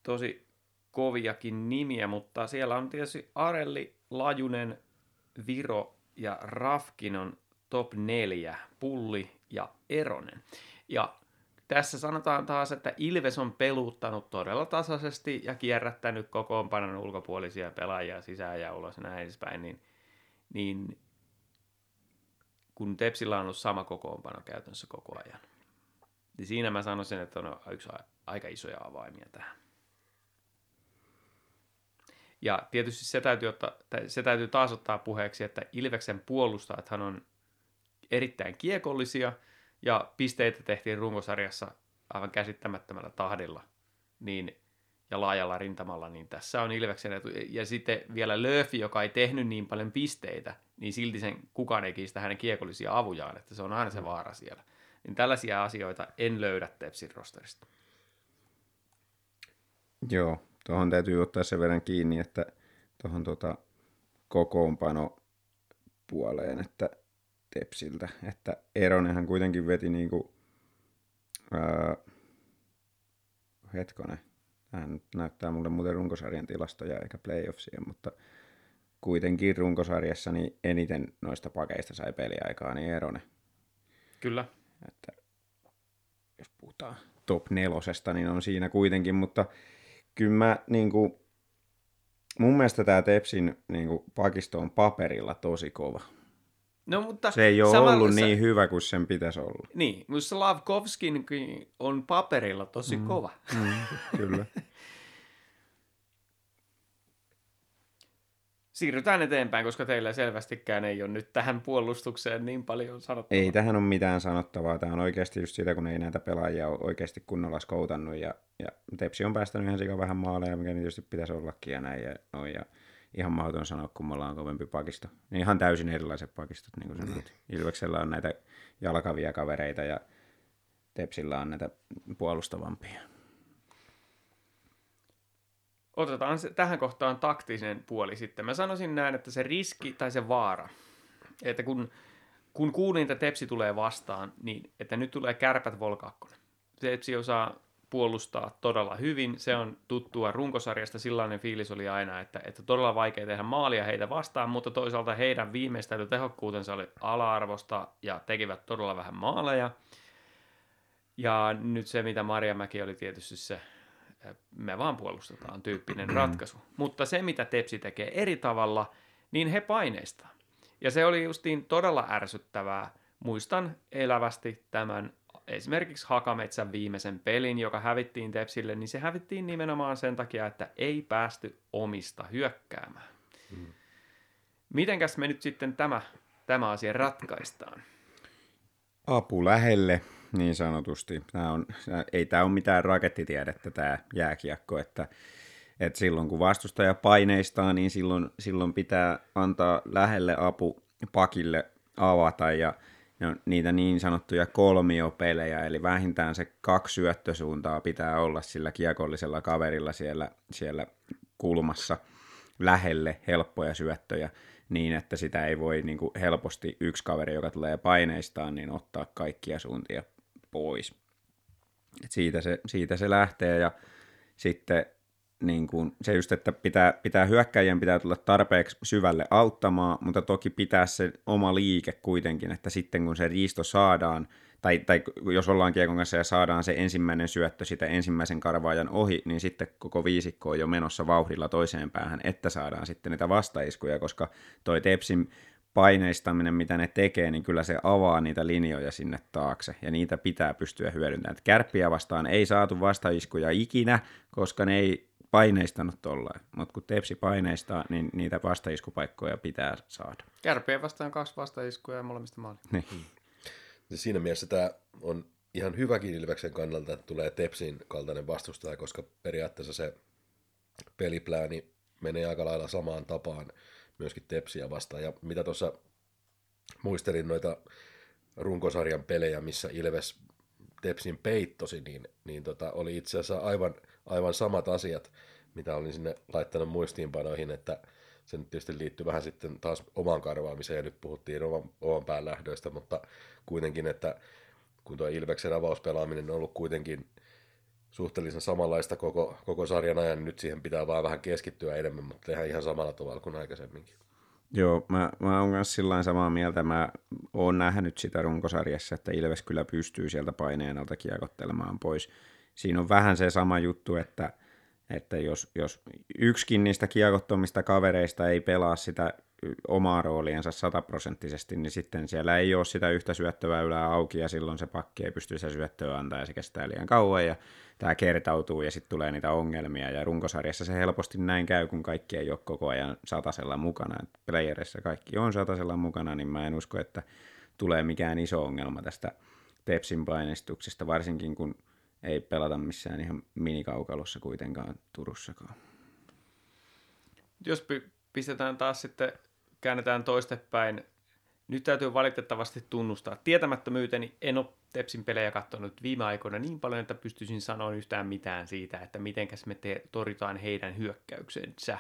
tosi koviakin nimiä, mutta siellä on tietysti Arelli, Lajunen, Viro ja Rafkin on top neljä, Pulli ja Eronen. Ja tässä sanotaan taas, että Ilves on peluuttanut todella tasaisesti ja kierrättänyt kokoonpanon ulkopuolisia pelaajia sisään ja ulos ja näin edespäin, niin, niin kun Tepsillä on ollut sama kokoonpano käytännössä koko ajan. Niin siinä mä sanoisin, että on yksi aika isoja avaimia tähän. Ja tietysti se täytyy, ottaa, se täytyy taas ottaa puheeksi, että Ilveksen puolustajathan on erittäin kiekollisia, ja pisteitä tehtiin runkosarjassa aivan käsittämättömällä tahdilla niin, ja laajalla rintamalla, niin tässä on Ilveksen etu. Ja sitten vielä Löfi, joka ei tehnyt niin paljon pisteitä, niin silti sen kukaan ei kiistä hänen kiekollisia avujaan, että se on aina se vaara siellä. Niin tällaisia asioita en löydä Tepsin rosterista. Joo, tuohon täytyy ottaa sen verran kiinni, että tuohon tota kokoonpano puoleen, että Tepsiltä, että Eronenhan kuitenkin veti niinku, ää, hetkonen, hän nyt näyttää mulle muuten runkosarjan tilastoja eikä playoffsia, mutta kuitenkin runkosarjassa niin eniten noista pakeista sai peliaikaa, niin Eronen. Kyllä. Että jos puhutaan top nelosesta, niin on siinä kuitenkin, mutta kyllä mä niin kuin, mun mielestä tämä Tepsin niin kuin, pakisto on paperilla tosi kova. No, mutta Se ei ole samalla- ollut niin hyvä kuin sen pitäisi olla. Niin, mutta Slavkovskin on paperilla tosi mm. kova. Mm, kyllä. Siirrytään eteenpäin, koska teillä selvästikään ei ole nyt tähän puolustukseen niin paljon sanottavaa. Ei tähän ole mitään sanottavaa. Tämä on oikeasti just sitä, kun ei näitä pelaajia ole oikeasti kunnolla skoutannut. Ja, ja Tepsi on päästänyt ihan sika vähän maaleja, mikä tietysti pitäisi ollakin ja näin. Ja, noin, ja ihan mahdoton sanoa, kun me ollaan kovempi pakisto. Niin ihan täysin erilaiset pakistot, niin kuin sanoit. Ilveksellä on näitä jalkavia kavereita ja Tepsillä on näitä puolustavampia. Otetaan se, tähän kohtaan taktinen puoli sitten. Mä sanoisin näin, että se riski tai se vaara, että kun, kun kuulin, että Tepsi tulee vastaan, niin että nyt tulee kärpät Vol 2. Tepsi osaa puolustaa todella hyvin. Se on tuttua runkosarjasta. Sellainen fiilis oli aina, että, että todella vaikea tehdä maalia heitä vastaan, mutta toisaalta heidän viimeistelytehokkuutensa oli ala-arvosta ja tekivät todella vähän maaleja. Ja nyt se, mitä Marjamäki oli tietysti se me vaan puolustetaan tyyppinen ratkaisu. Mutta se, mitä Tepsi tekee eri tavalla, niin he paineistaa. Ja se oli justiin todella ärsyttävää. Muistan elävästi tämän esimerkiksi Hakametsän viimeisen pelin, joka hävittiin Tepsille, niin se hävittiin nimenomaan sen takia, että ei päästy omista hyökkäämään. Hmm. Mitenkäs me nyt sitten tämä, tämä asia ratkaistaan? Apu lähelle, niin sanotusti. Tämä on, ei tämä ole mitään rakettitiedettä tämä jääkiekko, että, että silloin kun vastustaja paineistaa, niin silloin, silloin pitää antaa lähelle apu pakille avata ja no, niitä niin sanottuja kolmiopelejä, eli vähintään se kaksi syöttösuuntaa pitää olla sillä kiekollisella kaverilla siellä, siellä kulmassa lähelle helppoja syöttöjä niin, että sitä ei voi niin kuin helposti yksi kaveri, joka tulee paineistaan, niin ottaa kaikkia suuntia pois. Et siitä, se, siitä se lähtee ja sitten niin kuin se just, että pitää, pitää hyökkäjien pitää tulla tarpeeksi syvälle auttamaan, mutta toki pitää se oma liike kuitenkin, että sitten kun se riisto saadaan, tai, tai jos ollaan kiekon kanssa ja saadaan se ensimmäinen syöttö sitä ensimmäisen karvaajan ohi, niin sitten koko viisikko on jo menossa vauhdilla toiseen päähän, että saadaan sitten niitä vastaiskuja, koska toi Tepsin paineistaminen, mitä ne tekee, niin kyllä se avaa niitä linjoja sinne taakse, ja niitä pitää pystyä hyödyntämään. Kärppiä vastaan ei saatu vastaiskuja ikinä, koska ne ei paineistanut tollain, mutta kun Tepsi paineistaa, niin niitä vastaiskupaikkoja pitää saada. Kärpien vastaan kaksi vastaiskuja ja molemmista maali. Niin. Ja siinä mielessä tämä on ihan hyväkin Ilveksen kannalta, että tulee Tepsin kaltainen vastustaja, koska periaatteessa se peliplääni menee aika lailla samaan tapaan myöskin Tepsiä vastaan. Ja mitä tuossa muistelin noita runkosarjan pelejä, missä Ilves Tepsin peittosi, niin, niin tota, oli itse asiassa aivan, aivan samat asiat, mitä olin sinne laittanut muistiinpanoihin, että se nyt tietysti liittyy vähän sitten taas omaan karvaamiseen, ja nyt puhuttiin oman, oman pään lähdöistä, mutta kuitenkin, että kun tuo Ilveksen avauspelaaminen on ollut kuitenkin suhteellisen samanlaista koko, koko sarjan ajan, niin nyt siihen pitää vaan vähän keskittyä enemmän, mutta tehdään ihan samalla tavalla kuin aikaisemminkin. Joo, mä, mä oon kanssa sillä samaa mieltä. Mä oon nähnyt sitä runkosarjassa, että Ilves kyllä pystyy sieltä paineen alta kiekottelemaan pois. Siinä on vähän se sama juttu, että, että jos, jos yksikin niistä kiekottomista kavereista ei pelaa sitä omaa rooliensa sataprosenttisesti, niin sitten siellä ei ole sitä yhtä syöttöväylää auki ja silloin se pakki ei pysty sitä syöttöä antaa ja se kestää liian kauan ja tämä kertautuu ja sitten tulee niitä ongelmia ja runkosarjassa se helposti näin käy, kun kaikki ei ole koko ajan satasella mukana. Et playerissa kaikki on satasella mukana, niin mä en usko, että tulee mikään iso ongelma tästä Tepsin painistuksesta, varsinkin kun ei pelata missään ihan minikaukalossa kuitenkaan Turussakaan. Jos pistetään taas sitten, käännetään toistepäin. Nyt täytyy valitettavasti tunnustaa tietämättömyyteni. En ole Tepsin pelejä katsonut viime aikoina niin paljon, että pystyisin sanoa yhtään mitään siitä, että mitenkäs me te- torjutaan heidän hyökkäyksensä.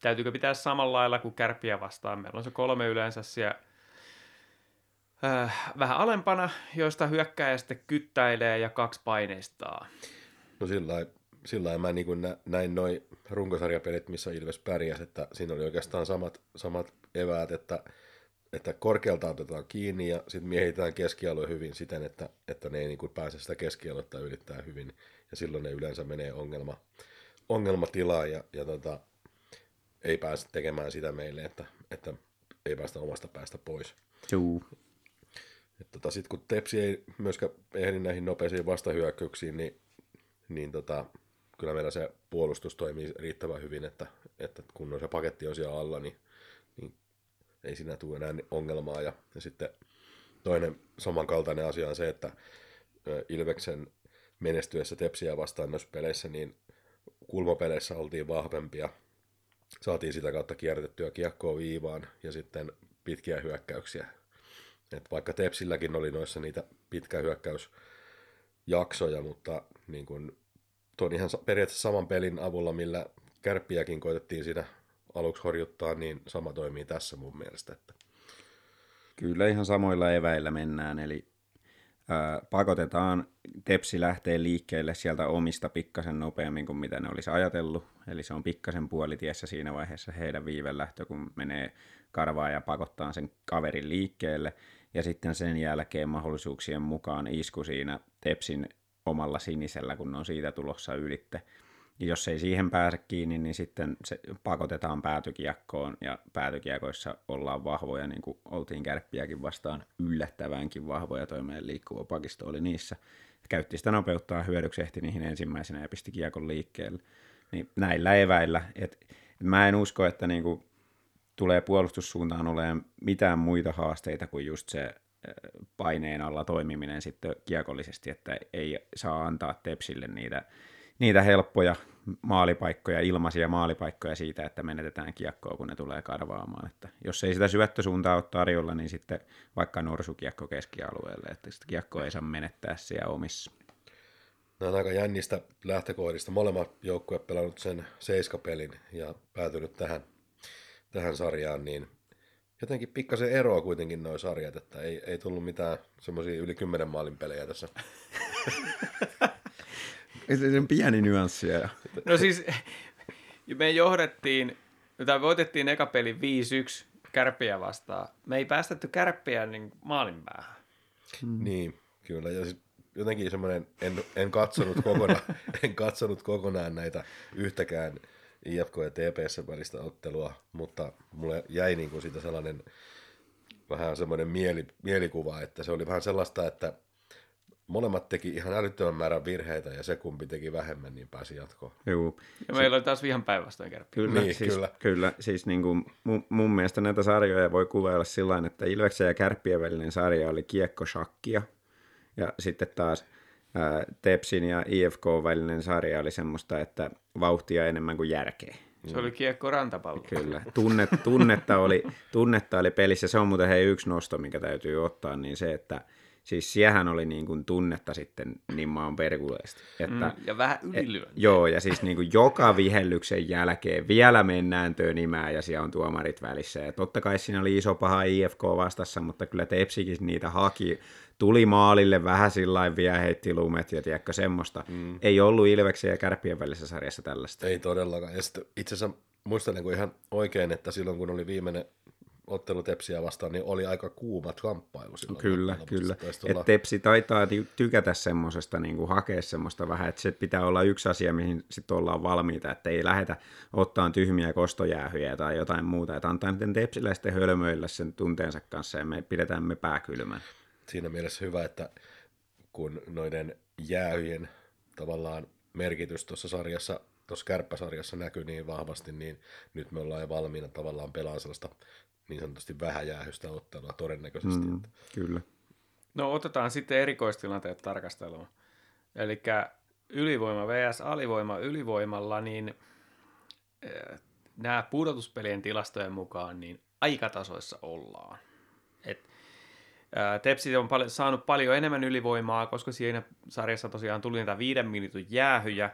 Täytyykö pitää samalla lailla kuin kärpiä vastaan? Meillä on se kolme yleensä siellä äh, vähän alempana, joista hyökkääjä sitten kyttäilee ja kaksi paineistaa. No sillä sillä mä niin nä, näin noin runkosarjapelit, missä Ilves pärjäsi, että siinä oli oikeastaan samat, samat eväät, että, että korkealta otetaan kiinni ja sitten miehitään keskialue hyvin siten, että, että ne ei niin kuin pääse sitä keskialuetta ylittää hyvin. Ja silloin ne yleensä menee ongelma, ongelmatilaan ja, ja tota, ei pääse tekemään sitä meille, että, että ei päästä omasta päästä pois. Juu. Tota, Sitten kun Tepsi ei myöskään ehdi näihin nopeisiin vastahyökkäyksiin, niin, niin tota, kyllä meillä se puolustus toimii riittävän hyvin, että, että kun on se paketti on siellä alla, niin, niin ei siinä tule enää ongelmaa. Ja, ja sitten toinen samankaltainen asia on se, että Ilveksen menestyessä Tepsiä vastaan noissa peleissä, niin kulmapeleissä oltiin vahvempia. Saatiin sitä kautta kiertettyä kiekkoa viivaan ja sitten pitkiä hyökkäyksiä. Et vaikka Tepsilläkin oli noissa niitä pitkä hyökkäysjaksoja, mutta niin kun, tuon ihan sa- periaatteessa saman pelin avulla, millä kärppiäkin koitettiin siinä aluksi horjuttaa, niin sama toimii tässä mun mielestä. Että Kyllä ihan samoilla eväillä mennään, eli ää, pakotetaan Tepsi lähtee liikkeelle sieltä omista pikkasen nopeammin kuin mitä ne olisi ajatellut. Eli se on pikkasen puolitiessä siinä vaiheessa heidän viivelähtö, kun menee karvaa ja pakottaa sen kaverin liikkeelle. Ja sitten sen jälkeen mahdollisuuksien mukaan isku siinä Tepsin omalla sinisellä, kun on siitä tulossa ylitte. Ja jos ei siihen pääse kiinni, niin sitten se pakotetaan päätykiekkoon, ja päätykiekoissa ollaan vahvoja, niin kuin oltiin kärppiäkin vastaan yllättävänkin vahvoja, toi meidän liikkuva pakisto oli niissä. Käytti sitä nopeuttaa hyödyksi, ehti niihin ensimmäisenä ja pisti kiekon liikkeelle. Niin näillä eväillä, että et mä en usko, että niinku tulee puolustussuuntaan olemaan mitään muita haasteita kuin just se paineen alla toimiminen sitten kiekollisesti, että ei saa antaa Tepsille niitä niitä helppoja maalipaikkoja, ilmaisia maalipaikkoja siitä, että menetetään kiekkoa, kun ne tulee karvaamaan. Että jos ei sitä syöttösuuntaa ole tarjolla, niin sitten vaikka norsukiekko keskialueelle, että sitä kiekkoa ei saa menettää siellä omissa. nämä on aika jännistä lähtökohdista. Molemmat joukkueet pelannut sen seiskapelin ja päätynyt tähän, tähän sarjaan, niin jotenkin pikkasen eroa kuitenkin noin sarjat, että ei, ei tullut mitään semmoisia yli kymmenen maalin pelejä tässä. Se on pieni nyanssi. No siis me johdettiin, tai voitettiin eka peli 5-1 kärppiä vastaan. Me ei päästetty kärppiä niin maalin päähän. Mm. Niin, kyllä. Ja siis jotenkin semmoinen, en, en, katsonut kokonaan, en katsonut kokonaan näitä yhtäkään IFK ja TPS välistä ottelua, mutta mulle jäi niin kuin siitä sellainen vähän semmoinen mieli, mielikuva, että se oli vähän sellaista, että molemmat teki ihan älyttömän määrän virheitä ja se kumpi teki vähemmän, niin pääsi jatkoon. Juu. Ja meillä oli taas ihan päinvastoin kärppiä. Kyllä, Niin, siis, kyllä. kyllä. Siis niin kuin mun, mun mielestä näitä sarjoja voi kuvailla sillä tavalla, että Ilveksen ja Kärppien välinen sarja oli kiekko-shakkia. Ja sitten taas ää, Tepsin ja IFK välinen sarja oli semmoista, että vauhtia enemmän kuin järkeä. Se oli kiekko rantapallo. Kyllä. Tunnet, tunnetta, oli, tunnetta oli pelissä. Se on muuten hei yksi nosto, mikä täytyy ottaa, niin se, että siis siehän oli niin kuin tunnetta sitten niin maan perkuleesti. Että, Mm, ja vähän ylilyönti. Joo, ja siis niin kuin joka vihellyksen jälkeen vielä mennään tönimään ja siellä on tuomarit välissä. Ja totta kai siinä oli iso paha IFK vastassa, mutta kyllä Tepsikin niitä haki. Tuli maalille vähän sillä vielä heitti lumet ja tiedätkö semmoista. Mm. Ei ollut Ilveksen ja Kärppien välisessä sarjassa tällaista. Ei todellakaan. Ja sitten itse asiassa muistan niin kuin ihan oikein, että silloin kun oli viimeinen ottelu Tepsiä vastaan, niin oli aika kuumat kamppailu silloin. Kyllä, kyllä. Taisi Et Tepsi taitaa ty- tykätä semmoisesta, niin kuin hakea semmoista vähän, että se pitää olla yksi asia, mihin sitten ollaan valmiita, että ei lähdetä ottaa tyhmiä kostojäähyjä tai jotain muuta, että antaa niiden tepsiläisten hölmöillä sen tunteensa kanssa ja me pidetään me pääkylmän. siinä mielessä hyvä, että kun noiden jäähyjen tavallaan merkitys tuossa sarjassa, tuossa kärppäsarjassa näkyy niin vahvasti, niin nyt me ollaan jo valmiina tavallaan pelaamaan sellaista niin sanotusti vähäjäähystä ottelua todennäköisesti. Mm. Kyllä. No otetaan sitten erikoistilanteet tarkasteluun. Eli ylivoima vs. alivoima ylivoimalla, niin eh, nämä pudotuspelien tilastojen mukaan niin aikatasoissa ollaan. Et, ää, Tepsi on paljon, saanut paljon enemmän ylivoimaa, koska siinä sarjassa tosiaan tuli niitä viiden minuutin jäähyjä.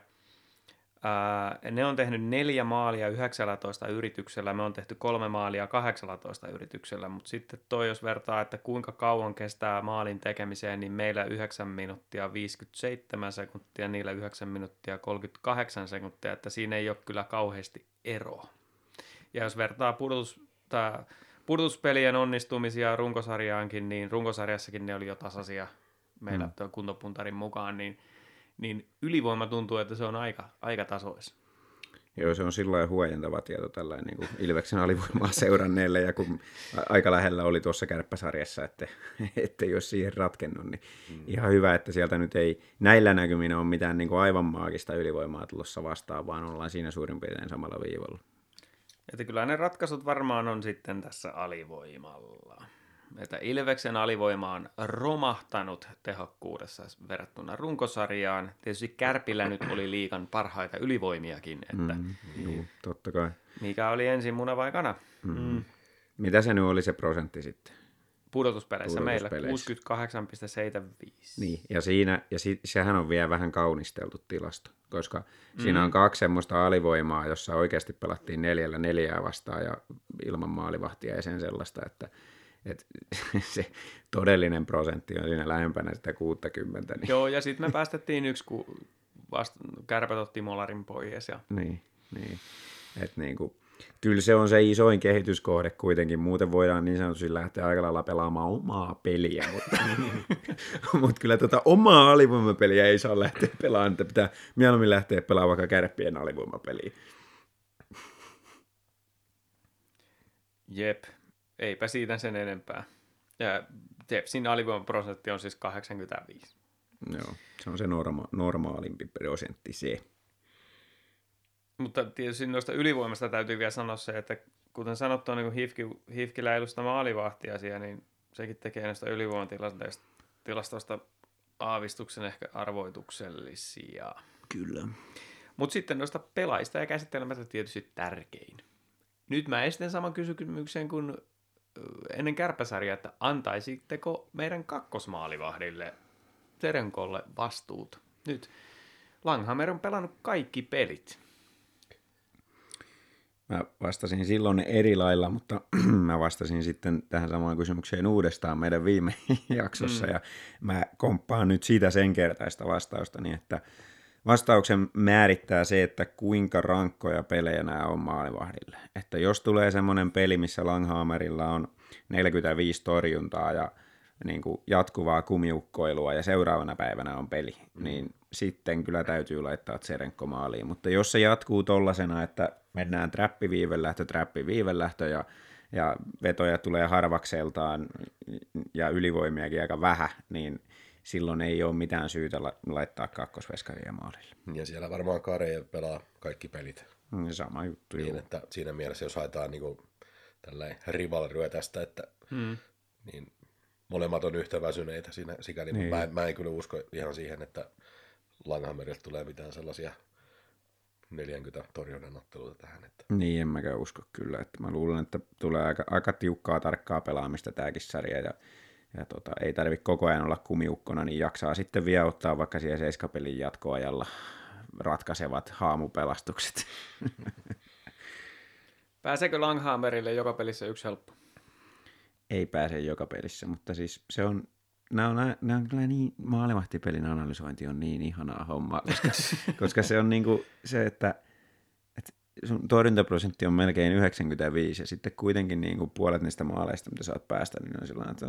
Ne on tehnyt neljä maalia 19 yrityksellä, me on tehty kolme maalia 18 yrityksellä, mutta sitten toi, jos vertaa, että kuinka kauan kestää maalin tekemiseen, niin meillä 9 minuuttia 57 sekuntia, niillä 9 minuuttia 38 sekuntia, että siinä ei ole kyllä kauheasti eroa. Ja jos vertaa pudotus, tää pudotuspelien onnistumisia runkosarjaankin, niin runkosarjassakin ne oli jo tasaisia meillä mm. kuntopuntarin mukaan, niin, niin ylivoima tuntuu, että se on aika, aika tasois. Joo, se on sillä lailla huojentava tieto tällainen niin kuin Ilveksen alivoimaa seuranneelle, ja kun aika lähellä oli tuossa kärppäsarjassa, että, että jos siihen ratkennut, niin mm. ihan hyvä, että sieltä nyt ei näillä näkyminä ole mitään niin kuin aivan maagista ylivoimaa tulossa vastaan, vaan ollaan siinä suurin piirtein samalla viivalla. Että kyllä ne ratkaisut varmaan on sitten tässä alivoimalla että Ilveksen alivoima on romahtanut tehokkuudessa verrattuna runkosarjaan. Tietysti Kärpillä nyt oli liikan parhaita ylivoimiakin. Että mm, juu, totta kai. Mikä oli ensin muna vai kana? Mm. Mm. Mitä se nyt oli se prosentti sitten? Pudotuspeleissä, meillä 68,75. Niin, ja, siinä, ja si, sehän on vielä vähän kaunisteltu tilasto, koska mm. siinä on kaksi semmoista alivoimaa, jossa oikeasti pelattiin neljällä neljää vastaan ja ilman maalivahtia ja sen sellaista, että et se todellinen prosentti on siinä lähempänä sitä 60. Niin. Joo, ja sitten me päästettiin yksi, kun vasta kärpät otti molarin pois. Ja... Niin, niin. Et niin kuin, kyllä se on se isoin kehityskohde kuitenkin. Muuten voidaan niin sanotusti lähteä aika lailla pelaamaan omaa peliä, mutta, mutta kyllä tuota omaa alivoimapeliä ei saa lähteä pelaamaan, että pitää mieluummin lähteä pelaamaan vaikka kärppien alivoimapeliä. Jep, eipä siitä sen enempää. Ja Tepsin alivoimaprosentti on siis 85. Joo, se on se norma- normaalimpi prosentti se. Mutta tietysti noista ylivoimasta täytyy vielä sanoa se, että kuten sanottu, niin Hifki, Hifkillä edustama maalivahtiasia, niin sekin tekee näistä ylivoimatilastoista aavistuksen ehkä arvoituksellisia. Kyllä. Mutta sitten noista pelaista ja käsittelemättä tietysti tärkein. Nyt mä esitän saman kysymyksen kuin ennen kärpäsarjaa, että antaisitteko meidän kakkosmaalivahdille Terenkolle vastuut? Nyt Langhammer on pelannut kaikki pelit. Mä vastasin silloin eri lailla, mutta mä vastasin sitten tähän samaan kysymykseen uudestaan meidän viime jaksossa, mm. ja mä komppaan nyt siitä sen kertaista vastausta, niin että vastauksen määrittää se, että kuinka rankkoja pelejä nämä on maalivahdille. Että jos tulee semmoinen peli, missä Langhammerilla on 45 torjuntaa ja niin kuin jatkuvaa kumiukkoilua ja seuraavana päivänä on peli, mm. niin sitten kyllä täytyy laittaa Tserenko maaliin. Mutta jos se jatkuu tollasena, että mennään trappiviivelähtö, trappiviivelähtö ja, ja vetoja tulee harvakseltaan ja ylivoimiakin aika vähän, niin silloin ei ole mitään syytä laittaa kakkosveskaria maalille. Ja siellä varmaan Kare pelaa kaikki pelit. Mm, sama juttu. Niin, että siinä mielessä, jos haetaan niin tällä rivalryö tästä, että hmm. niin molemmat on yhtä väsyneitä siinä, sikäli, niin. mä, mä en kyllä usko ihan siihen, että Langhammerilta tulee mitään sellaisia 40 torjunnan otteluita tähän. Että. Niin, en mäkään usko kyllä. Että mä luulen, että tulee aika, aika tiukkaa, tarkkaa pelaamista tämäkin sarja. Ja ja tota, ei tarvitse koko ajan olla kumiukkona, niin jaksaa sitten vielä ottaa vaikka siihen seiskapelin jatkoajalla ratkaisevat haamupelastukset. Pääseekö Langhammerille joka pelissä yksi helppo? Ei pääse joka pelissä, mutta siis se on, nämä on, nämä on kyllä niin, maalivahtipelin analysointi on niin ihanaa hommaa, koska, koska se on niin kuin se, että – sun torjuntaprosentti on melkein 95 ja sitten kuitenkin niin kuin puolet niistä maaleista, mitä saat päästä, niin on sillä että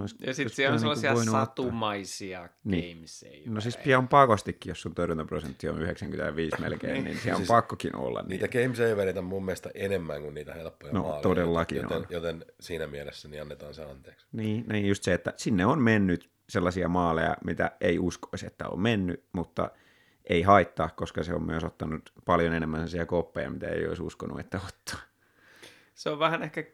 olisi, Ja sitten siellä on niinku sellaisia niin satumaisia niin. No siis pian pakostikin, jos sun torjuntaprosentti on 95 melkein, niin siellä on siis pakkokin olla. Niitä niin. game savereita on mun mielestä enemmän kuin niitä helppoja no, maaleja. todellakin joten, on. Joten siinä mielessä niin annetaan se anteeksi. Niin, niin just se, että sinne on mennyt sellaisia maaleja, mitä ei uskoisi, että on mennyt, mutta – ei haittaa, koska se on myös ottanut paljon enemmän sellaisia koppeja, mitä ei olisi uskonut, että ottaa. Se on vähän ehkä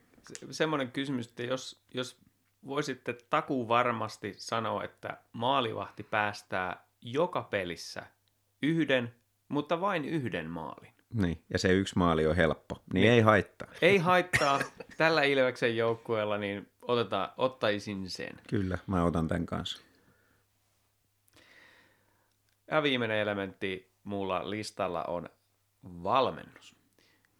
semmoinen kysymys, että jos, jos voisitte takuu varmasti sanoa, että maalivahti päästää joka pelissä yhden, mutta vain yhden maalin. Niin, ja se yksi maali on helppo, niin, niin ei haittaa. Ei haittaa. Tällä Ilveksen joukkueella niin otetaan, ottaisin sen. Kyllä, mä otan tämän kanssa. Ja viimeinen elementti mulla listalla on valmennus.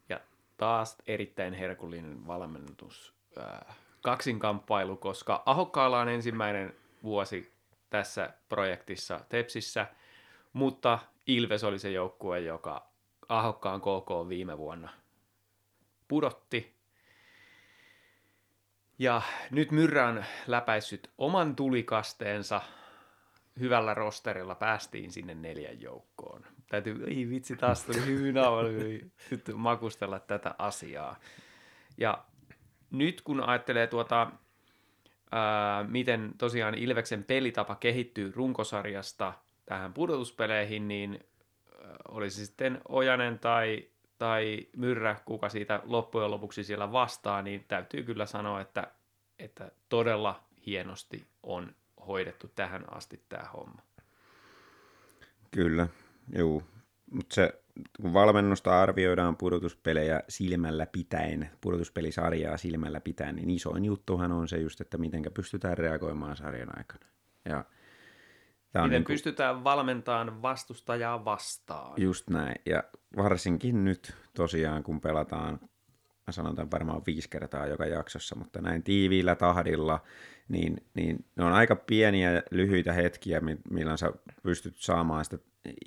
Ja taas erittäin herkullinen valmennus. Äh, kaksinkamppailu, koska Ahokkaalla on ensimmäinen vuosi tässä projektissa Tepsissä, mutta Ilves oli se joukkue, joka Ahokkaan KK viime vuonna pudotti. Ja nyt Myrrä on läpäissyt oman tulikasteensa. Hyvällä rosterilla päästiin sinne neljän joukkoon. Täytyy, ei vitsi, taas tuli hyvin nyt makustella tätä asiaa. Ja nyt kun ajattelee tuota, ää, miten tosiaan Ilveksen pelitapa kehittyy runkosarjasta tähän pudotuspeleihin, niin olisi sitten Ojanen tai, tai Myrrä, kuka siitä loppujen lopuksi siellä vastaa, niin täytyy kyllä sanoa, että, että todella hienosti on hoidettu tähän asti tämä homma. Kyllä, juu. Mutta se, kun valmennusta arvioidaan pudotuspelejä silmällä pitäen, pudotuspelisarjaa silmällä pitäen, niin isoin juttuhan on se just, että miten pystytään reagoimaan sarjan aikana. Ja Tämä Miten niin kuin, pystytään valmentamaan vastustajaa vastaan. Just näin. Ja varsinkin nyt tosiaan, kun pelataan, mä sanotaan varmaan viisi kertaa joka jaksossa, mutta näin tiiviillä tahdilla, niin, niin ne on aika pieniä, lyhyitä hetkiä, milloin sä pystyt saamaan sitä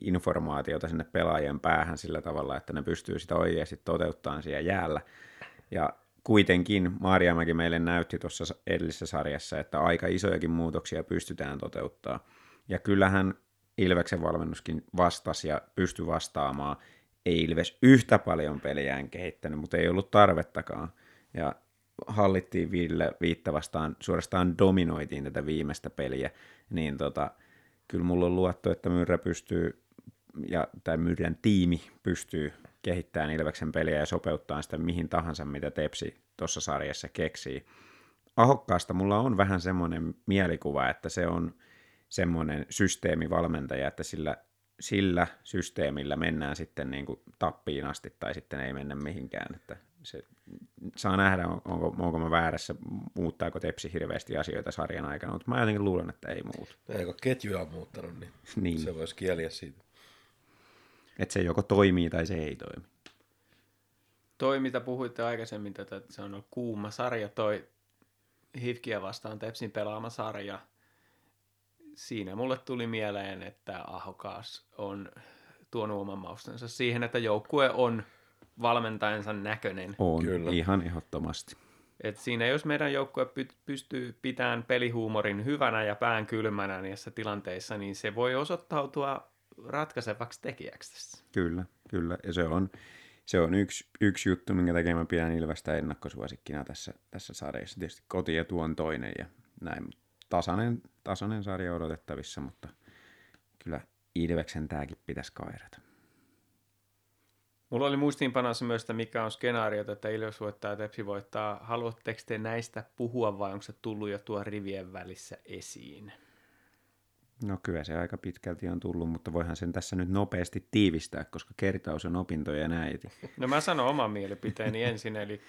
informaatiota sinne pelaajien päähän sillä tavalla, että ne pystyy sitä oikeasti toteuttamaan siellä jäällä. Ja kuitenkin Maariamäki meille näytti tuossa edellisessä sarjassa, että aika isojakin muutoksia pystytään toteuttamaan. Ja kyllähän Ilveksen valmennuskin vastasi ja pystyi vastaamaan. Ei Ilves yhtä paljon peliään kehittänyt, mutta ei ollut tarvettakaan. Ja hallittiin viille viittä vastaan, suorastaan dominoitiin tätä viimeistä peliä, niin tota, kyllä mulla on luotto, että Myrrä pystyy, ja, tai Myrrän tiimi pystyy kehittämään Ilveksen peliä ja sopeuttaa sitä mihin tahansa, mitä Tepsi tuossa sarjassa keksii. Ahokkaasta mulla on vähän semmoinen mielikuva, että se on semmoinen systeemivalmentaja, että sillä, sillä systeemillä mennään sitten niin kuin tappiin asti tai sitten ei mennä mihinkään. Että se, saa nähdä, onko, onko mä väärässä, muuttaako Tepsi hirveästi asioita sarjan aikana, mutta mä jotenkin luulen, että ei muuta. Eikö ketjuja on muuttanut, niin, niin. se voisi kieliä siitä. Että se joko toimii tai se ei toimi. Toi, mitä puhuitte aikaisemmin, että se on kuuma sarja, toi Hifkiä vastaan Tepsin pelaama sarja – siinä mulle tuli mieleen, että Ahokas on tuonut oman maustensa siihen, että joukkue on valmentajansa näköinen. On, Kyllä. ihan ehdottomasti. Et siinä jos meidän joukkue pystyy pitämään pelihuumorin hyvänä ja pään kylmänä niissä tilanteissa, niin se voi osoittautua ratkaisevaksi tekijäksi tässä. Kyllä, kyllä. Ja se on, se on yksi, yksi juttu, minkä takia mä pidän Ilvestä ennakkosuosikkina tässä, tässä sarjassa. Tietysti kotietu on toinen ja näin, tasainen, tasainen sarja odotettavissa, mutta kyllä Ilveksen tämäkin pitäisi kairata. Mulla oli muistiinpanossa myös, että mikä on skenaario, että Ilves voittaa ja Tepsi voittaa. Haluatteko te näistä puhua vai onko se tullut jo tuo rivien välissä esiin? No kyllä se aika pitkälti on tullut, mutta voihan sen tässä nyt nopeasti tiivistää, koska kertaus on opintojen äiti. No mä sanon oman mielipiteeni ensin, eli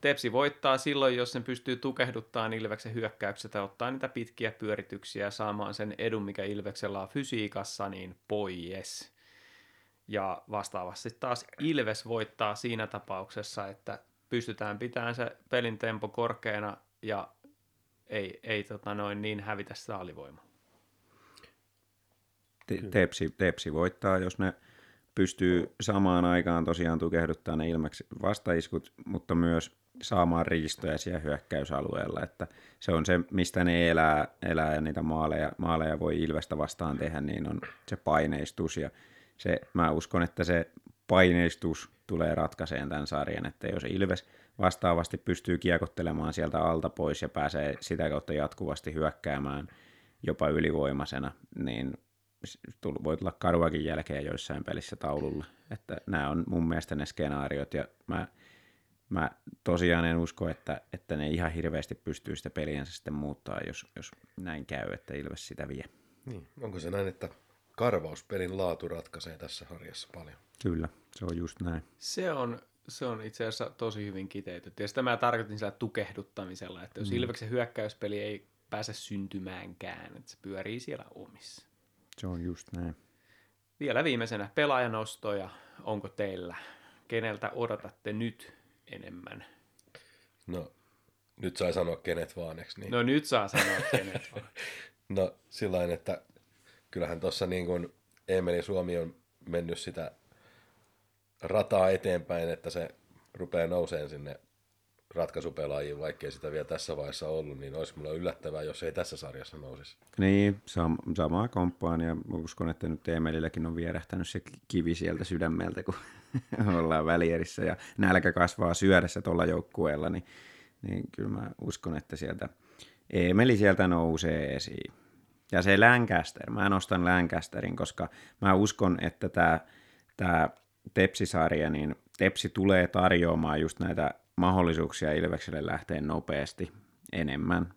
Tepsi voittaa silloin, jos sen pystyy tukehduttamaan Ilveksen hyökkäyksestä, ottaa niitä pitkiä pyörityksiä ja saamaan sen edun, mikä Ilveksellä on fysiikassa, niin pois. Ja vastaavasti taas Ilves voittaa siinä tapauksessa, että pystytään pitämään se pelin tempo korkeana ja ei, ei tota noin niin hävitä sitä alivoimaa. Tepsi, tepsi voittaa, jos ne pystyy samaan aikaan tosiaan tukehduttaa ne ilmaksi vastaiskut, mutta myös saamaan riistoja siellä hyökkäysalueella, että se on se, mistä ne elää, elää ja niitä maaleja, maaleja voi Ilvestä vastaan tehdä, niin on se paineistus. Ja se, mä uskon, että se paineistus tulee ratkaiseen tämän sarjan, että jos Ilves vastaavasti pystyy kiekottelemaan sieltä alta pois ja pääsee sitä kautta jatkuvasti hyökkäämään jopa ylivoimaisena, niin voi tulla karuakin jälkeen joissain pelissä taululla. Että nämä on mun mielestä ne skenaariot ja mä, mä tosiaan en usko, että, että ne ihan hirveästi pystyy sitä peliänsä sitten muuttaa, jos, jos näin käy, että Ilves sitä vie. Niin. Onko se näin, että karvauspelin laatu ratkaisee tässä harjassa paljon? Kyllä, se on just näin. Se on, se on itse asiassa tosi hyvin kiteytetty. Ja sitä mä tarkoitin sillä tukehduttamisella, että jos mm. Ilveksen hyökkäyspeli ei pääse syntymäänkään, että se pyörii siellä omissa. Se on just näin. Vielä viimeisenä pelaajanostoja. Onko teillä? Keneltä odotatte nyt enemmän? No, nyt sai sanoa kenet vaan, eikö niin? No nyt saa sanoa kenet vaan. no sillä että kyllähän tuossa niin kuin Emeli Suomi on mennyt sitä rataa eteenpäin, että se rupeaa nouseen sinne ratkaisupelaajia, vaikkei sitä vielä tässä vaiheessa ollut, niin olisi mulle yllättävää, jos ei tässä sarjassa nousisi. Niin, sam- samaa komppaan ja uskon, että nyt Emelilläkin on vierähtänyt se kivi sieltä sydämeltä, kun ollaan välierissä ja nälkä kasvaa syödessä tuolla joukkueella, niin, niin kyllä mä uskon, että sieltä Emeli sieltä nousee esiin. Ja se Lancaster, mä nostan Lancasterin, koska mä uskon, että tämä tää Tepsi-sarja, niin Tepsi tulee tarjoamaan just näitä mahdollisuuksia Ilvekselle lähteä nopeasti enemmän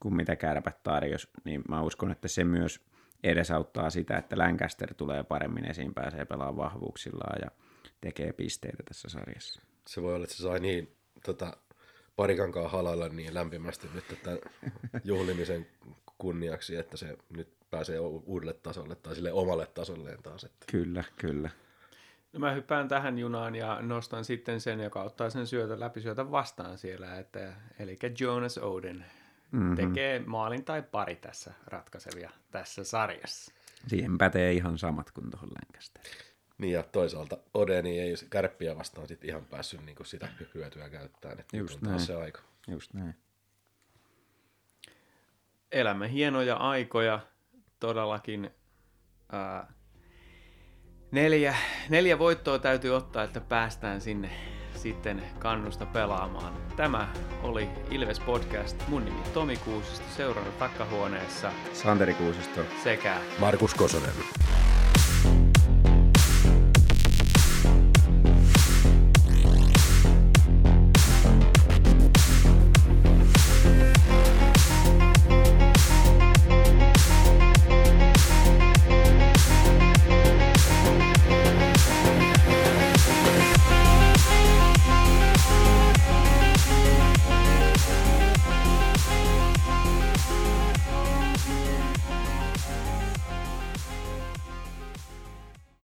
kuin mitä kärpät tarjos, niin mä uskon, että se myös edesauttaa sitä, että Lancaster tulee paremmin esiin, pääsee pelaamaan vahvuuksillaan ja tekee pisteitä tässä sarjassa. Se voi olla, että se sai niin tota, parikankaan halailla niin lämpimästi nyt tämän juhlimisen kunniaksi, että se nyt pääsee uudelle tasolle tai sille omalle tasolleen taas. Että. Kyllä, kyllä. No mä hyppään tähän junaan ja nostan sitten sen, joka ottaa sen syötä läpi syötä vastaan siellä, että, eli Jonas Oden mm-hmm. tekee maalin tai pari tässä ratkaisevia tässä sarjassa. Siihen pätee ihan samat kuin tuohon Lancasterin. Niin ja toisaalta Odeni ei kärppiä vastaan sit ihan päässyt niinku sitä hyötyä käyttämään. Että Just näin. se aika. Just näin. Elämme hienoja aikoja, todellakin ää, neljä, neljä voittoa täytyy ottaa, että päästään sinne sitten kannusta pelaamaan. Tämä oli Ilves Podcast. Mun nimi Tomi Kuusisto, seurana takkahuoneessa Santeri Kuusisto. sekä Markus Kosonen.